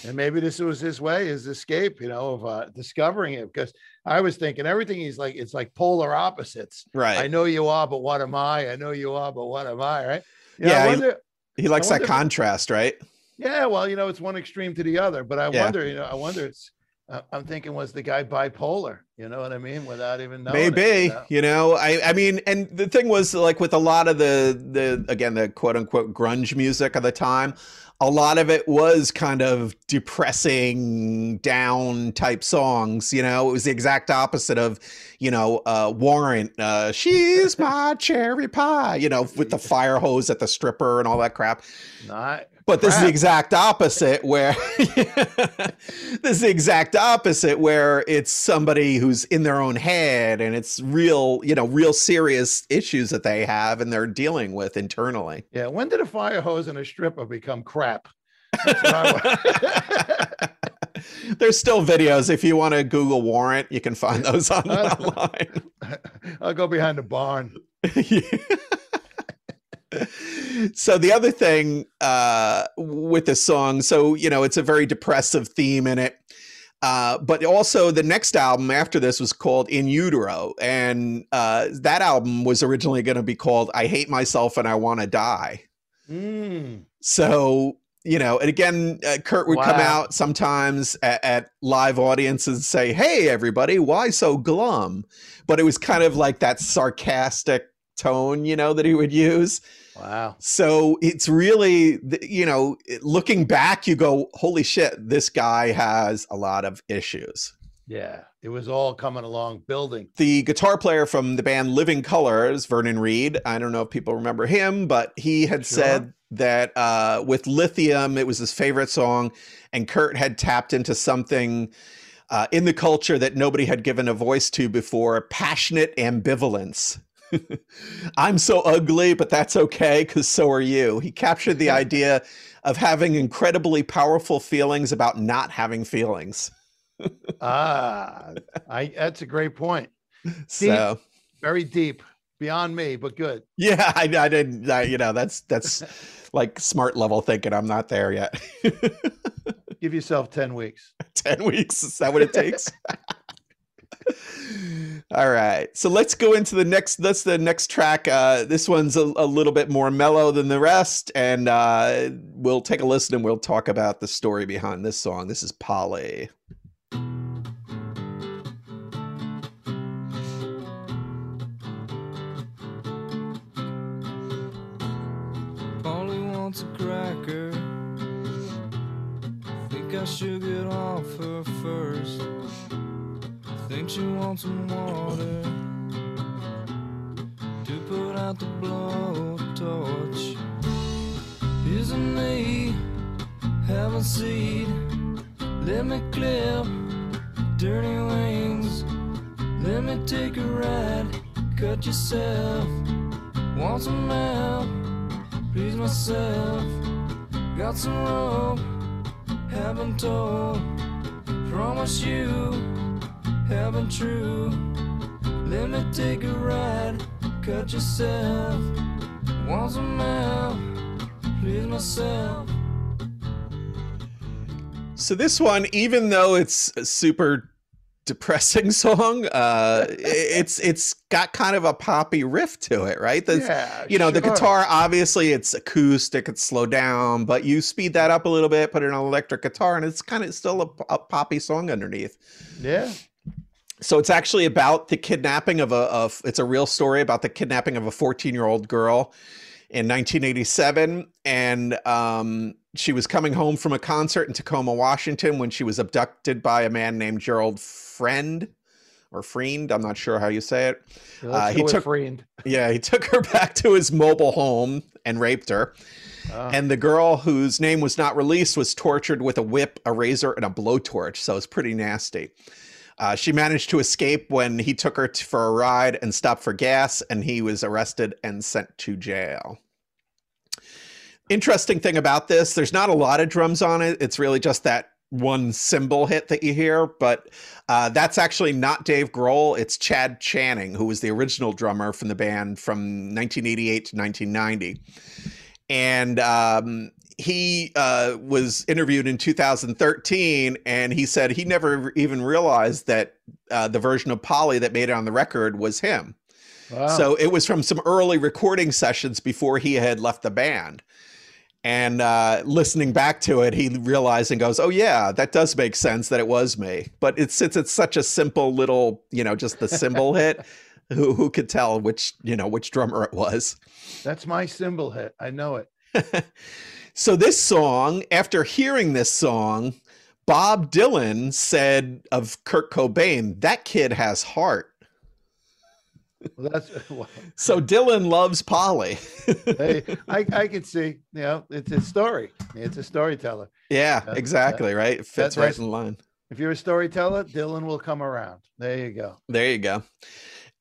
And maybe this was his way, his escape, you know, of uh, discovering it. Because I was thinking everything he's like, it's like polar opposites. Right. I know you are, but what am I? I know you are, but what am I? Right? You know, Yeah, I he- wonder, he likes that wonder if- contrast, right? yeah. Well, you know, it's one extreme to the other. But I Yeah. wonder, you know, I wonder. It's. Uh, I'm thinking, was the guy bipolar? You know what I mean? Without even knowing. it, Maybe, you know? you know, I, I mean, and the thing was like with a lot of the, the, again, the quote unquote grunge music of the time, a lot of it was kind of depressing, down type songs. You know, it was the exact opposite of, you know, uh, Warrant, uh, she's my cherry pie, you know, with the fire hose at the stripper and all that crap. Not. But this is the exact opposite where this is the exact opposite where it's somebody who's in their own head and it's real, you know, real serious issues that they have and they're dealing with internally. Yeah. When did a fire hose and a stripper become crap? That's what I wa- There's still videos. If you want to Google warrant, you can find those on, online. I'll go behind the barn. So the other thing uh, with this song, so you know, it's a very depressive theme in it. Uh, but also the next album after this was called In Utero, and uh, that album was originally going to be called I Hate Myself and I Want to Die. Mm. So you know, and again, uh, Kurt would come out sometimes at, at live audiences and say, "Hey, everybody, why so glum?" But it was kind of like that sarcastic tone, you know, that he would use. Wow. So it's really, you know, looking back, you go, "Holy shit, this guy has a lot of issues." Yeah. It was all coming along, building. the guitar player from the band Living Colors, Vernon Reid. I don't know if people remember him, but he had Sure. said that uh, with Lithium, it was his favorite song, and Kurt had tapped into something uh, in the culture that nobody had given a voice to before passionate ambivalence. I'm so ugly, but that's okay because so are you. He captured the idea of having incredibly powerful feelings about not having feelings. Ah, I that's a great point. So Very deep, beyond me, but good. yeah, I, I didn't. I, you know, that's that's like smart level thinking. I'm not there yet. Give yourself 10 weeks. 10 weeks. Is that what it takes? All right. So let's go into the next that's the next track. Uh this one's a, a little bit more mellow than the rest and uh we'll take a listen and we'll talk about the story behind this song. This is Polly. Polly wants a cracker. Think I should get off her first. Think she wants some water to put out the blowtorch. Isn't me have a seed? Let me clip dirty wings. Let me take a ride. Cut yourself. Want some help? please myself. Got some rope, haven't told. Promise you, haven't true. Let me take a ride, cut yourself. Want some help, please myself. So this one, even though it's a super depressing song, uh it's it's got kind of a poppy riff to it, right? The, yeah, you know the guitar obviously it's acoustic it's slow down but you speed that up a little bit put it on electric guitar and it's kind of still a, a poppy song underneath Yeah. So it's actually about the kidnapping of a of it's a real story about the kidnapping of a 14 year old girl in 1987 and um she was coming home from a concert in Tacoma, Washington when she was abducted by a man named Gerald Friend or Friend, I'm not sure how you say it. Let's Uh, he took- friend. Yeah, he took her back to his mobile home and raped her. Ah. And the girl whose name was not released was tortured with a whip, a razor, and a blowtorch. So it's pretty nasty. Uh, she managed to escape when he took her t- for a ride and stopped for gas, and he was arrested and sent to jail. Interesting thing about this, there's not a lot of drums on it. It's really just that one cymbal hit that you hear, but uh, that's actually not Dave Grohl. It's Chad Channing, who was the original drummer from the band from 1988 to 1990. And um, he uh, was interviewed in 2013, and he said he never even realized that uh, the version of Polly that made it on the record was him. Wow. So it was from some early recording sessions before he had left the band. And uh, listening back to it, he realized and goes, "Oh yeah, that does make sense that it was me." But it's since it's such a simple little, you know, just the cymbal hit. Who who could tell which you know which drummer it was? That's my cymbal hit. I know it. so this song, after hearing this song, Bob Dylan said of Kurt Cobain, "That kid has heart." Well, that's well, So Dylan loves Polly. hey, I, I can see, you know, it's a story. It's a storyteller. Yeah, That- exactly. right. It fits right in line. If you're a storyteller, Dylan will come around. There you go. There you go.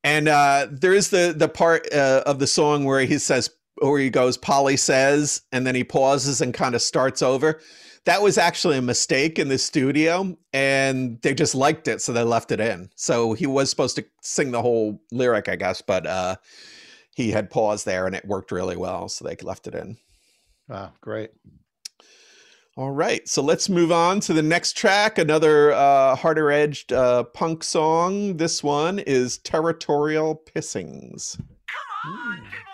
And uh, there is the the part uh, of the song where he says, or he goes, Polly says, and then he pauses and kind of starts over. That was actually a mistake in the studio, and they just liked it, so they left it in. So he was supposed to sing the whole lyric, I guess, but uh, he had paused there, and it worked really well, so they left it in. Wow, great. All right, so let's move on to the next track. Another uh, harder edged uh, punk song. This one is Territorial Pissings. Come on, people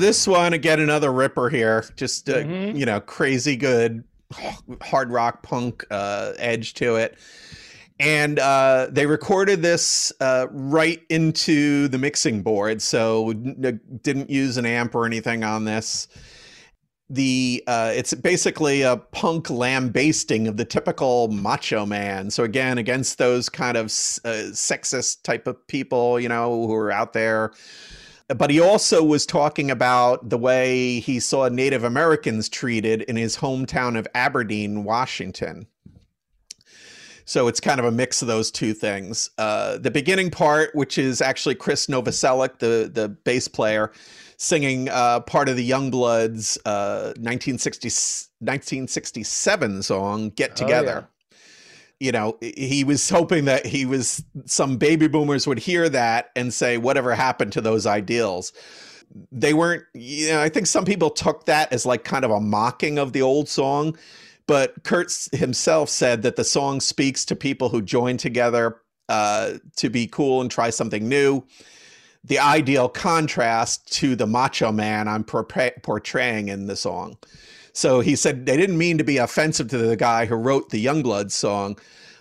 this one again, another ripper here. Just uh, Mhm. you know, crazy good hard rock punk uh, edge to it. And uh, they recorded this uh, right into the mixing board, so n- didn't use an amp or anything on this. The uh, it's basically a punk lambasting of the typical macho man. So again, against those kind of uh, sexist type of people, you know, who are out there but he also was talking about the way he saw Native Americans treated in his hometown of Aberdeen, Washington. So it's kind of a mix of those two things. Uh, the beginning part, which is actually Chris Novoselic, the the bass player, singing uh, part of the Youngbloods' uh, 1960, 1967 song "Get Oh, Together." You know he was hoping that he was some baby boomers would hear that and say whatever happened to those ideals. They weren't you know i think some people took that as like kind of a mocking of the old song but kurt himself said that the song speaks to people who join together uh, to be cool and try something new. The ideal contrast to the macho man i'm portray- portraying in the song so he said they didn't mean to be offensive to the guy who wrote the Youngblood song.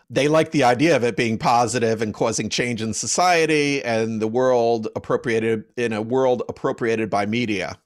They liked the idea of it being positive and causing change in society and the world appropriated in a world appropriated by media,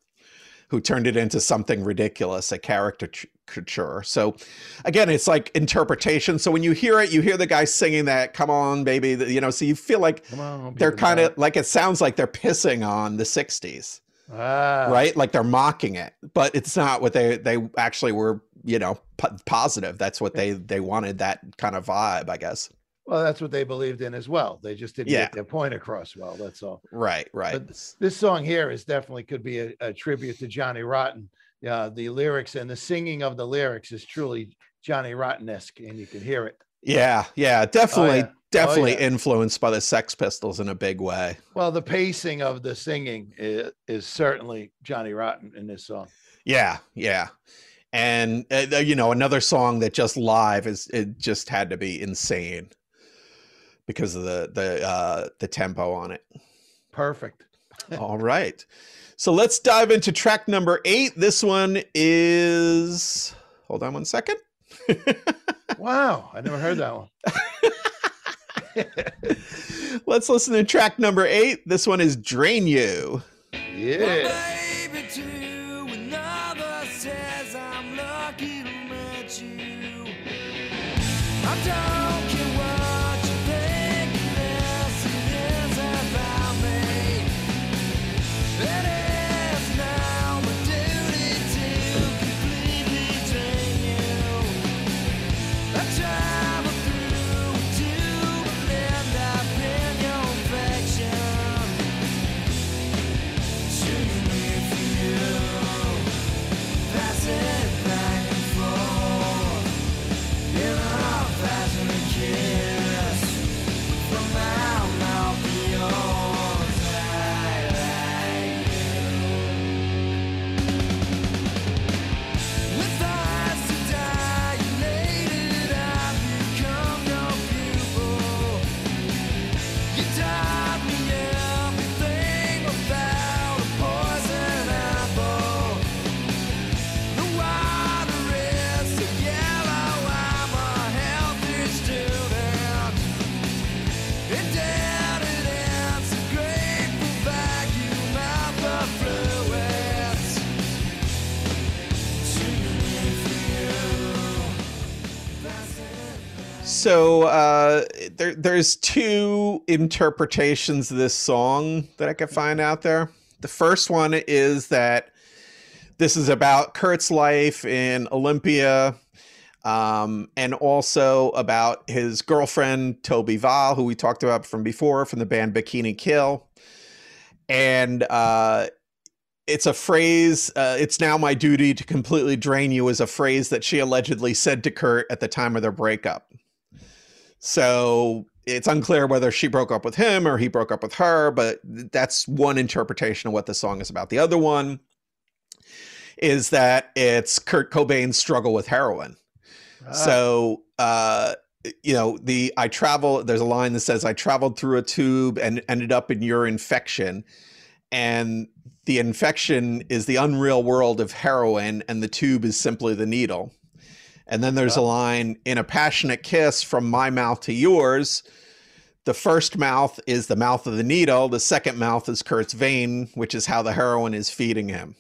who turned it into something ridiculous, a caricature. So again, it's like interpretation. So when you hear it, you hear the guy singing that, come on, baby, you know, so you feel like on. they're kind of like it sounds like they're pissing on the 60s ah, right like they're mocking it but it's not what they they actually were you know po- positive that's what they they wanted that kind of vibe i guess Well, that's what they believed in as well. They just didn't Yeah. get their point across well. That's all. right right This song here is definitely could be a, a tribute to Johnny Rotten. Yeah, the lyrics and the singing of the lyrics is truly Johnny Rotten esque, and you can hear it. yeah yeah definitely yeah. Oh, definitely yeah. influenced by the sex pistols in a big way Well, the pacing of the singing is, is certainly Johnny Rotten in this song. yeah yeah and uh, you know another song that just live is it just had to be insane because of the the uh the tempo on it Perfect. All right. So let's dive into track number eight. This one is. Hold on one second. Wow, I never heard that one. let's listen to track number eight. This one is Drain You. Yeah. Baby, too, another says I'm lucky So uh, there, there's two interpretations of this song that I could find out there. The first one is that this is about Kurt's life in Olympia, um, and also about his girlfriend Tobi Vail, who we talked about from before from the band Bikini Kill, and uh, it's a phrase. Uh, it's now my duty to completely drain you. Is a phrase that she allegedly said to Kurt at the time of their breakup. So it's unclear whether she broke up with him or he broke up with her, but that's one interpretation of what the song is about. The other one is that it's Kurt Cobain's struggle with heroin. Ah, So, uh, you know, the I travel, there's a line that says, I traveled through a tube and ended up in your infection. And the infection is the unreal world of heroin and the tube is simply the needle. And then there's a line in a passionate kiss from my mouth to yours. The first mouth is the mouth of the needle. The second mouth is Kurt's vein, which is how the heroin is feeding him.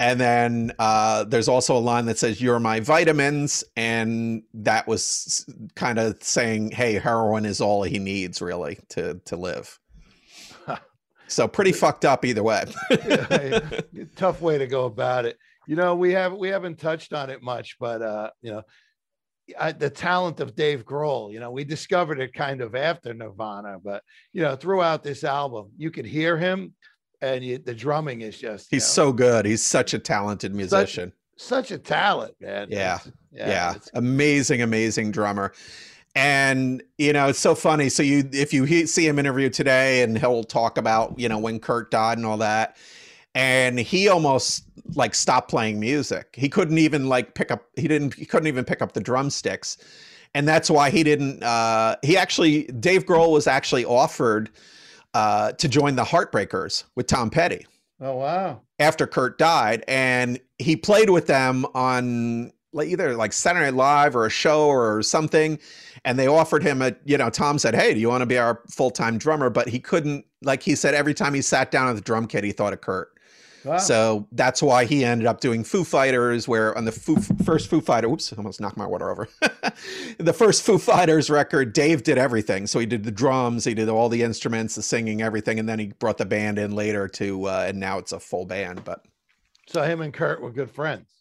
And then uh, there's also a line that says, You're my vitamins. And that was kind of saying, Hey, heroin is all he needs, really, to, to live. so pretty fucked up either way. tough way to go about it. You know, we have we haven't touched on it much, but uh, you know, I, the talent of Dave Grohl. You know, we discovered it kind of after Nirvana, but you know, throughout this album, you could hear him, and you, the drumming is just—he's so good. He's such a talented musician. such a talent, man. Yeah. It's- yeah, it's- amazing amazing drummer and you know it's so funny so you if you he, see him interview today and he'll talk about you know when kurt died and all that and he almost like stopped playing music he couldn't even like pick up he didn't he couldn't even pick up the drumsticks and that's why he didn't uh he actually dave grohl was actually offered uh to join the heartbreakers with tom petty Oh wow. after Kurt died, and he played with them on like either like Saturday Night Live or a show or something, and they offered him a you know Tom said, "Hey, do you want to be our full time drummer?" But he couldn't. Like he said, every time he sat down at the drum kit, he thought of Kurt. Wow. So that's why he ended up doing Foo Fighters, where on the Foo, first Foo Fighter, oops, almost knocked my water over. the first Foo Fighters record, Dave did everything. So he did the drums, he did all the instruments, the singing, everything, and then he brought the band in later to, uh, and now it's a full band. But so him and Kurt were good friends.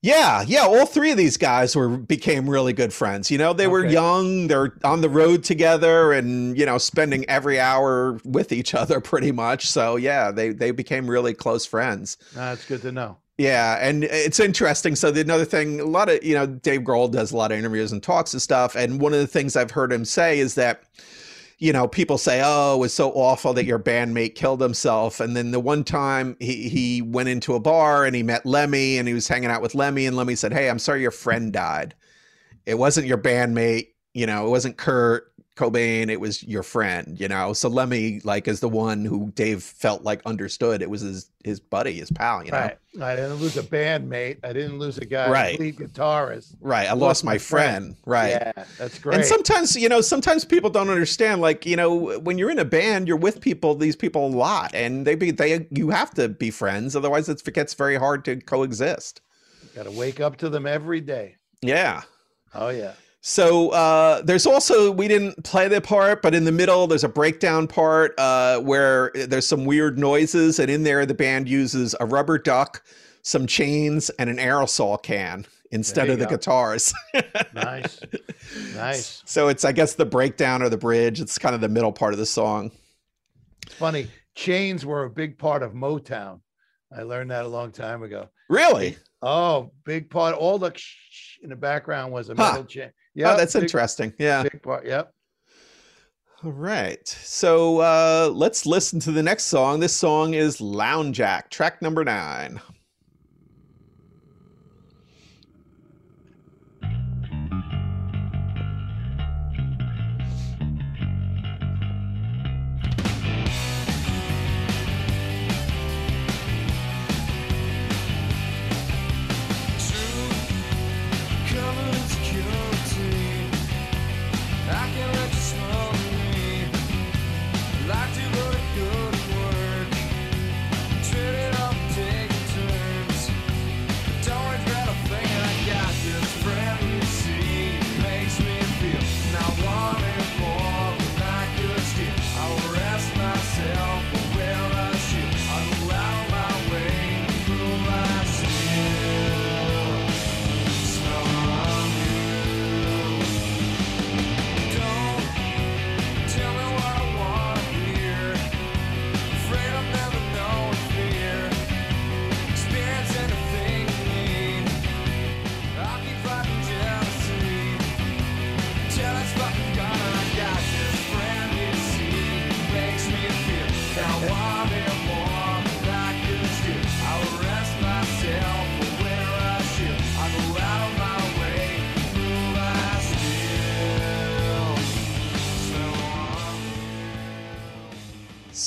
Yeah, yeah, all three of these guys were became really good friends. You know, they were young, they're on the road together, and you know, spending every hour with each other pretty much. So yeah, they they became really close friends. That's good to know. Yeah, and it's interesting. So the another thing, a lot of you know, Dave Grohl does a lot of interviews and talks and stuff. And one of the things I've heard him say is that, you know, people say, "Oh, it was so awful that your bandmate killed himself." And then the one time he he went into a bar and he met Lemmy and he was hanging out with Lemmy and Lemmy said, "Hey, I'm sorry your friend died. It wasn't your bandmate. You know, it wasn't Kurt." Cobain, it was your friend, you know. So Lemmy, like, is the one who Dave felt like understood. It was his his buddy, his pal, you know. Right. I didn't lose a bandmate. I didn't lose a guy, Right. lead guitarist. Right. I Lost lost my my friend. Right. Yeah, that's great. And sometimes, you know, sometimes people don't understand. Like, you know, when you're in a band, you're with people, these people a lot, and they be they you have to be friends, otherwise it gets very hard to coexist. Got to wake up to them every day. Yeah. Oh yeah. So uh, there's also we didn't play the part, but in the middle there's a breakdown part uh, where there's some weird noises, and in there the band uses a rubber duck, some chains, and an aerosol can instead of the go. guitars. Nice. nice. So it's I guess the breakdown or the bridge. It's kind of the middle part of the song. It's funny. Chains were a big part of Motown. I learned that a long time ago. Really? Oh, big part. All the sh- in the background was a Huh. metal chain. Yeah, oh, that's big, interesting. Yeah. Big part. Yep. All right. So uh, let's listen to the next song. This song is Lounge Act, track number nine.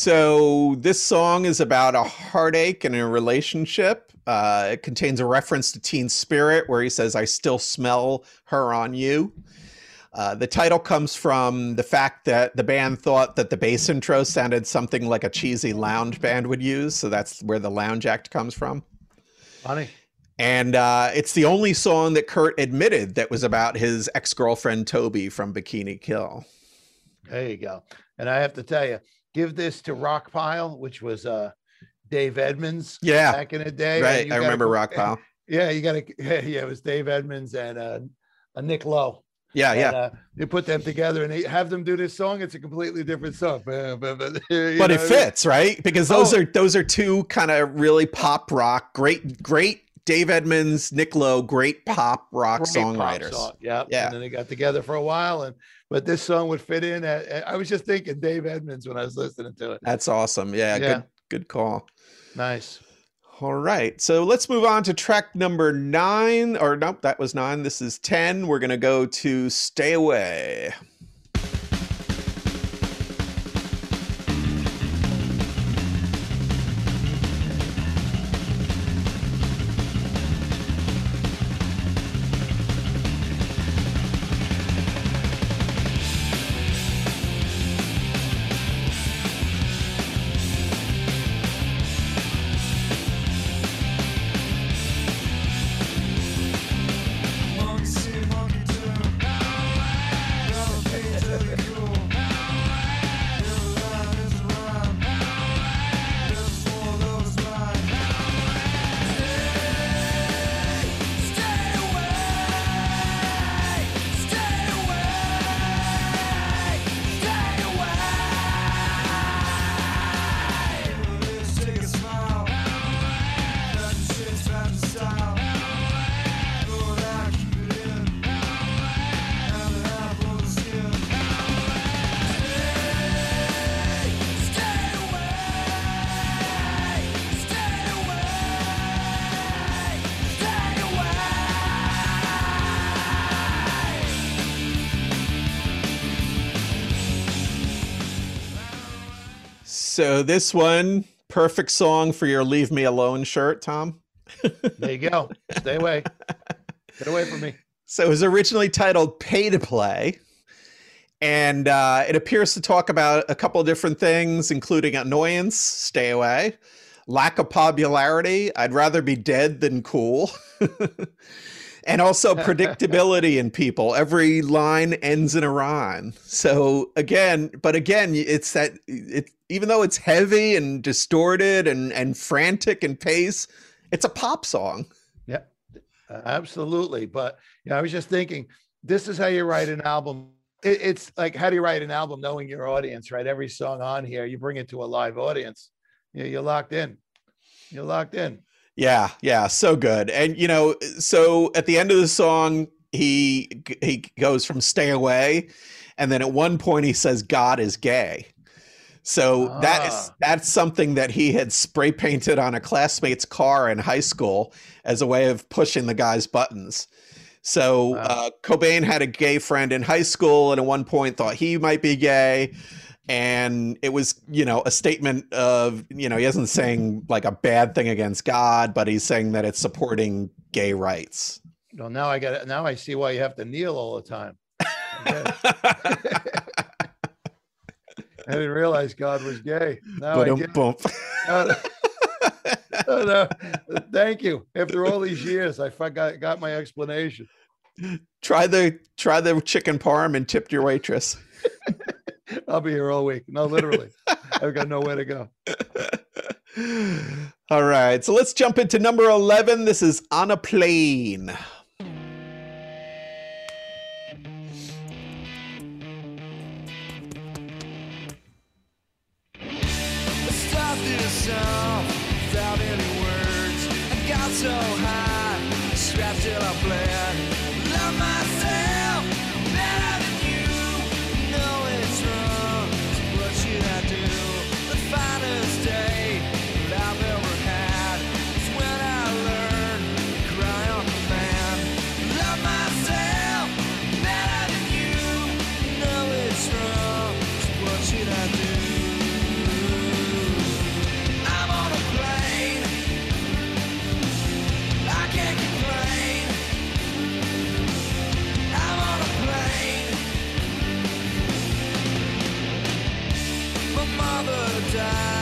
So this song is about a heartache in a relationship. Uh, it contains a reference to Teen Spirit, where he says, "I still smell her on you." Uh, the title comes from the fact that the band thought that the bass intro sounded something like a cheesy lounge band would use, so that's where the lounge act comes from. Funny. And uh, it's the only song that Kurt admitted that was about his ex girlfriend Tobi from Bikini Kill. There you go. And I have to tell you, give this to Rockpile, which was uh Dave Edmunds Yeah, back in the day. right. you I remember go- Rockpile. Yeah, you got to. Yeah, it was Dave Edmunds and uh, uh Nick Lowe. Yeah, yeah. And, uh, you put them together and they have them do this song. It's a completely different song, but, but, but, it what I mean? fits right because those Oh. are those are two kind of really pop rock great great dave edmunds nick lowe great pop rock Great pop songwriters song, Yeah, Yeah. And then they got together for a while, and but this song would fit in. At, I was just thinking Dave Edmunds when I was listening to it. that's awesome yeah, Yeah. good good call Nice. all right so let's move on to track number nine or nope that was nine this is 10 we're gonna go to stay away so this one perfect song for your leave me alone shirt tom There you go. Stay away. Get away from me. So it was originally titled Pay to Play. And uh, it appears to talk about a couple of different things, including annoyance, stay away, lack of popularity, I'd rather be dead than cool, and also predictability in people. Every line ends in a rhyme. So again, but again, it's that it, even though it's heavy and distorted and, and frantic in pace, it's a pop song. Uh, absolutely. But yeah, I was just thinking, this is how you write an album. It, it's like how do you write an album knowing your audience, right? Every song on here, you bring it to a live audience. Yeah, you're locked in. You're locked in. Yeah, yeah, so good. And you know, so at the end of the song, he he goes from "Stay away," and then at one point he says, "God is gay." So that is Ah. that's something that he had spray painted on a classmate's car in high school as a way of pushing the guy's buttons. So Wow. uh, Cobain had a gay friend in high school, and at one point thought he might be gay. And it was, you know, a statement of, you know, he isn't saying like a bad thing against God, but he's saying that it's supporting gay rights. Well, now I got it. Now I see why you have to kneel all the time. Okay. I didn't realize God was gay. Now but I get bump. Thank you. After all these years, I forgot got my explanation. try the try the chicken parm and tipped your waitress. I'll be here all week. No, literally. I've got nowhere to go. All right, so let's jump into number 11. This is On a Plane. Start this song without any words. I got so high, strapped till I bled. Mother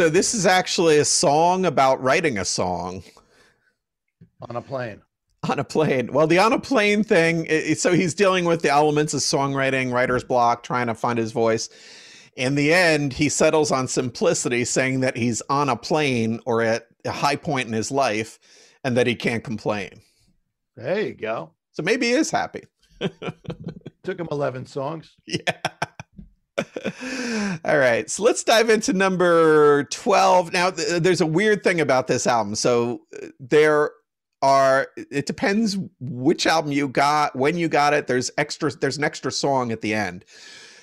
So this is actually a song about writing a song on a plane. on a plane. Well, the on a plane thing, i- i- so he's dealing with the elements of songwriting, writer's block, trying to find his voice. In the end, he settles on simplicity, saying that he's on a plane or at a high point in his life and that he can't complain. There you go. So maybe he is happy. Took him 11 songs. Yeah. All right. So let's dive into number 12. Now, th- there's a weird thing about this album. So uh, there are, it depends which album you got, when you got it. There's extra, there's an extra song at the end.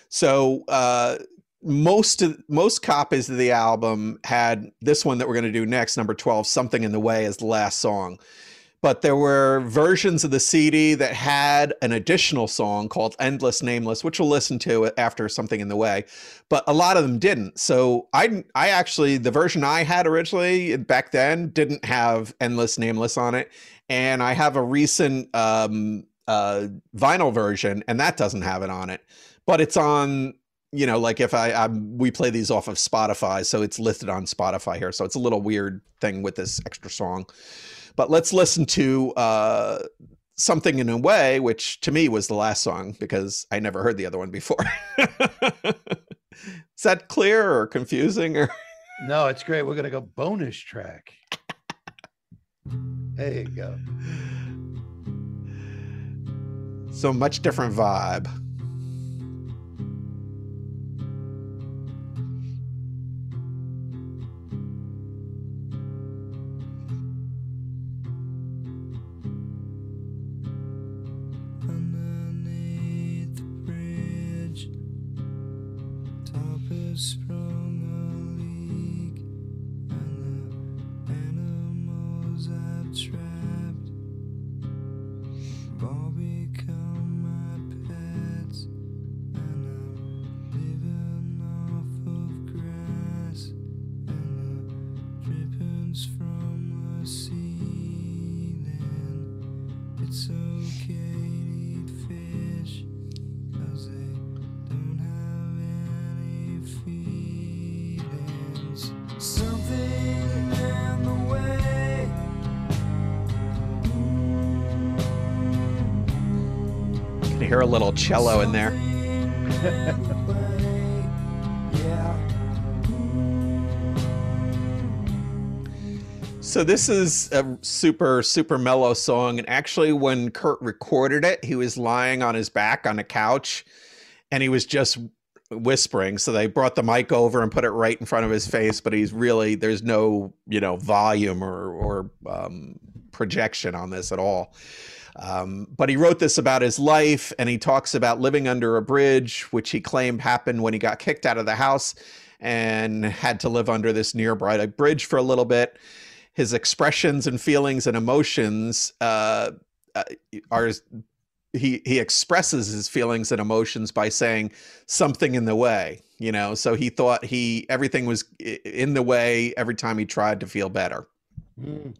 So, uh, most of most copies of the album had this one that we're going to do next number 12 something in the way as the last song but there were versions of the CD that had an additional song called Endless Nameless, which we'll listen to after Something in the Way, but a lot of them didn't. So I I actually the version I had originally back then didn't have Endless Nameless on it, and I have a recent um, uh, vinyl version, and that doesn't have it on it, but it's on. You know, like if I, I we play these off of Spotify, so it's listed on Spotify here. So it's a little weird thing with this extra song but let's listen to uh, something in a way which to me was the last song because i never heard the other one before is that clear or confusing or No, it's great. We're going to go bonus track. There you go. so much different vibe hear a little cello in there. So this is a super super mellow song and actually when kurt recorded it he was lying on his back on a couch and he was just whispering. So they brought the mic over and put it right in front of his face but he's really there's no you know volume or or um, projection on this at all um, but he wrote this about his life and he talks about living under a bridge which he claimed happened when he got kicked out of the house and had to live under this nearby bridge for a little bit. His expressions and feelings and emotions uh, uh, are he he expresses his feelings and emotions by saying something in the way you know? So he thought he everything was in the way every time he tried to feel better. Mm.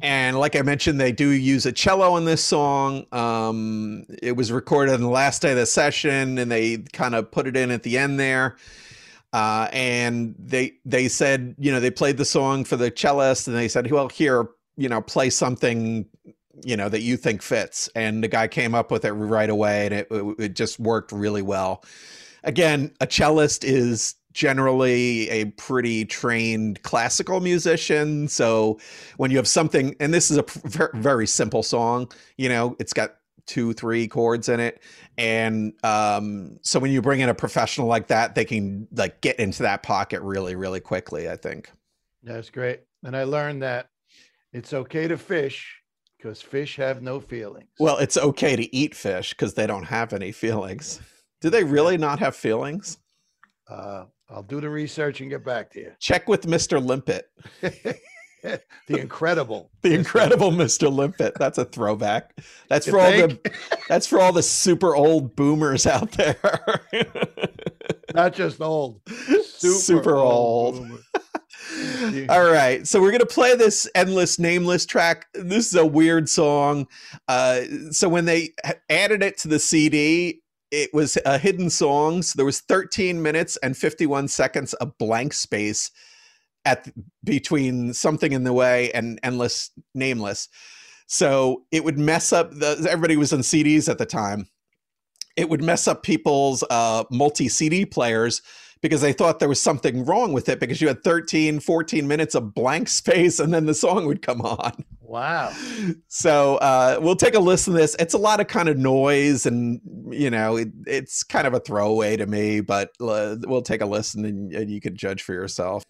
And like I mentioned, they do use a cello in this song. Um, it was recorded on the last day of the session, and they kind of put it in at the end there. Uh, and they they said, you know, they played the song for the cellist, and they said, well, here, you know, play something, you know, that you think fits. And the guy came up with it right away, and it it, it just worked really well. Again, a cellist is generally a pretty trained classical musician, so when you have something and this is a very simple song you know it's got two, three chords in it. And um, so when you bring in a professional like that, they can like get into that pocket really, really quickly, I think. That's great. And I learned that it's okay to fish because fish have no feelings. Well, it's okay to eat fish because they don't have any feelings. Do they really not have feelings? uh, I'll do the research and get back to you. Check with Mr. Limpet, the incredible. the Mr. incredible Mr. Limpet. That's a throwback. That's You for all the that's for all the super old boomers out there. Not just old, Super old. boomer. All right, so we're gonna play this endless nameless track. This is a weird song. Uh, so when they added it to the CD, it was a hidden song. So there was 13 minutes and 51 seconds of blank space at between something in the way and endless nameless. So it would mess up the everybody was on CDs at the time. It would mess up people's uh, multi CD players because they thought there was something wrong with it because you had 13, 14 minutes of blank space and then the song would come on. Wow. So uh, we'll take a listen to this. It's a lot of kind of noise and, you know, it, it's kind of a throwaway to me, but uh, we'll take a listen and, and you can judge for yourself.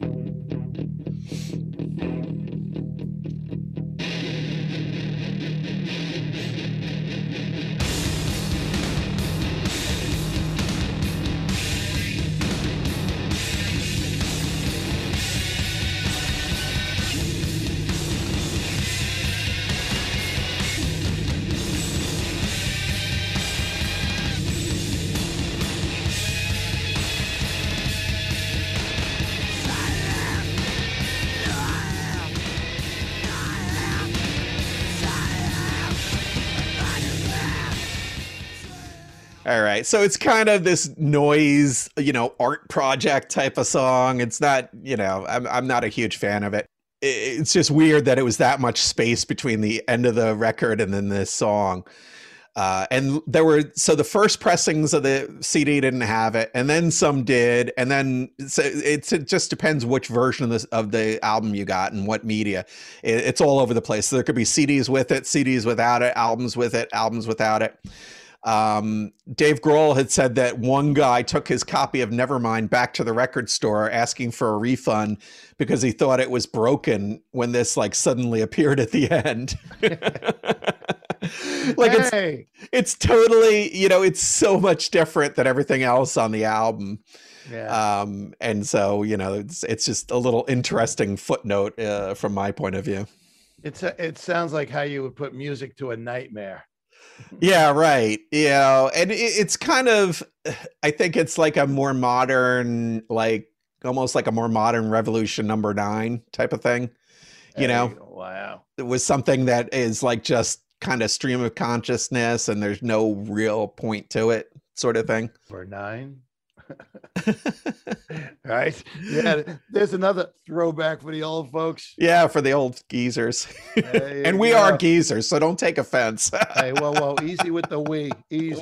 All right. So it's kind of this noise, you know, art project type of song. It's not, you know, I'm, I'm not a huge fan of it. It's just weird that it was that much space between the end of the record and then this song. Uh, and there were so the first pressings of the CD didn't have it, and then some did, and then so it's, it just depends which version of this of the album you got and what media. It, it's all over the place. So there could be CDs with it, CDs without it, albums with it, albums without it. Um, Dave Grohl had said that one guy took his copy of Nevermind back to the record store asking for a refund because he thought it was broken when this like suddenly appeared at the end. like it's it's totally, you know, it's so much different than everything else on the album. yeah. Um, and so, you know, it's it's just a little interesting footnote uh, from my point of view. it's a, it sounds like how you would put music to a nightmare. Yeah, right. You know, and it, it's kind of, I think it's like a more modern, like almost like a more modern Revolution Number Nine type of thing. You know, wow. it was something that is like just kind of stream of consciousness, and there's no real point to it, sort of thing. For nine. right? Yeah. There's another throwback for the old folks. yeah, for the old geezers, There and we are geezers, so don't take offense. Hey, whoa, whoa, easy with the we. Easy,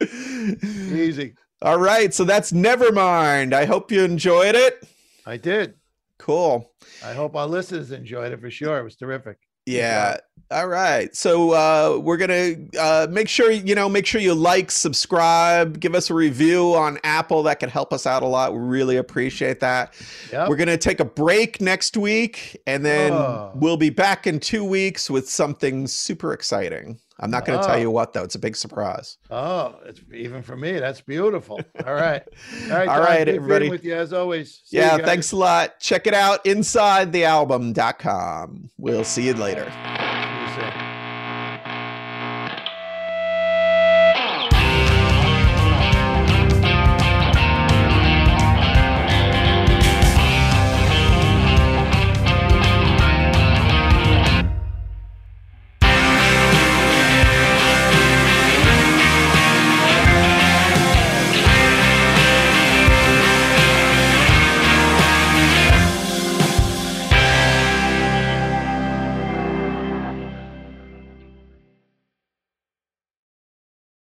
We- easy. All right, so that's Nevermind. I hope you enjoyed it. I did. Cool. I hope our listeners enjoyed it for sure. It was terrific. Yeah. All right. So uh, we're gonna uh, make sure you know make sure you like, subscribe, give us a review on Apple. That can help us out a lot. We really appreciate that. Yep. We're gonna take a break next week, and then Oh. we'll be back in two weeks with something super exciting. I'm not gonna tell Oh. you what though. It's a big surprise. Oh, it's even for me. That's beautiful. All right. All right. All right, everybody. With you as always. See yeah. Thanks a lot. Check it out. InsideTheAlbum.com. We'll see you later.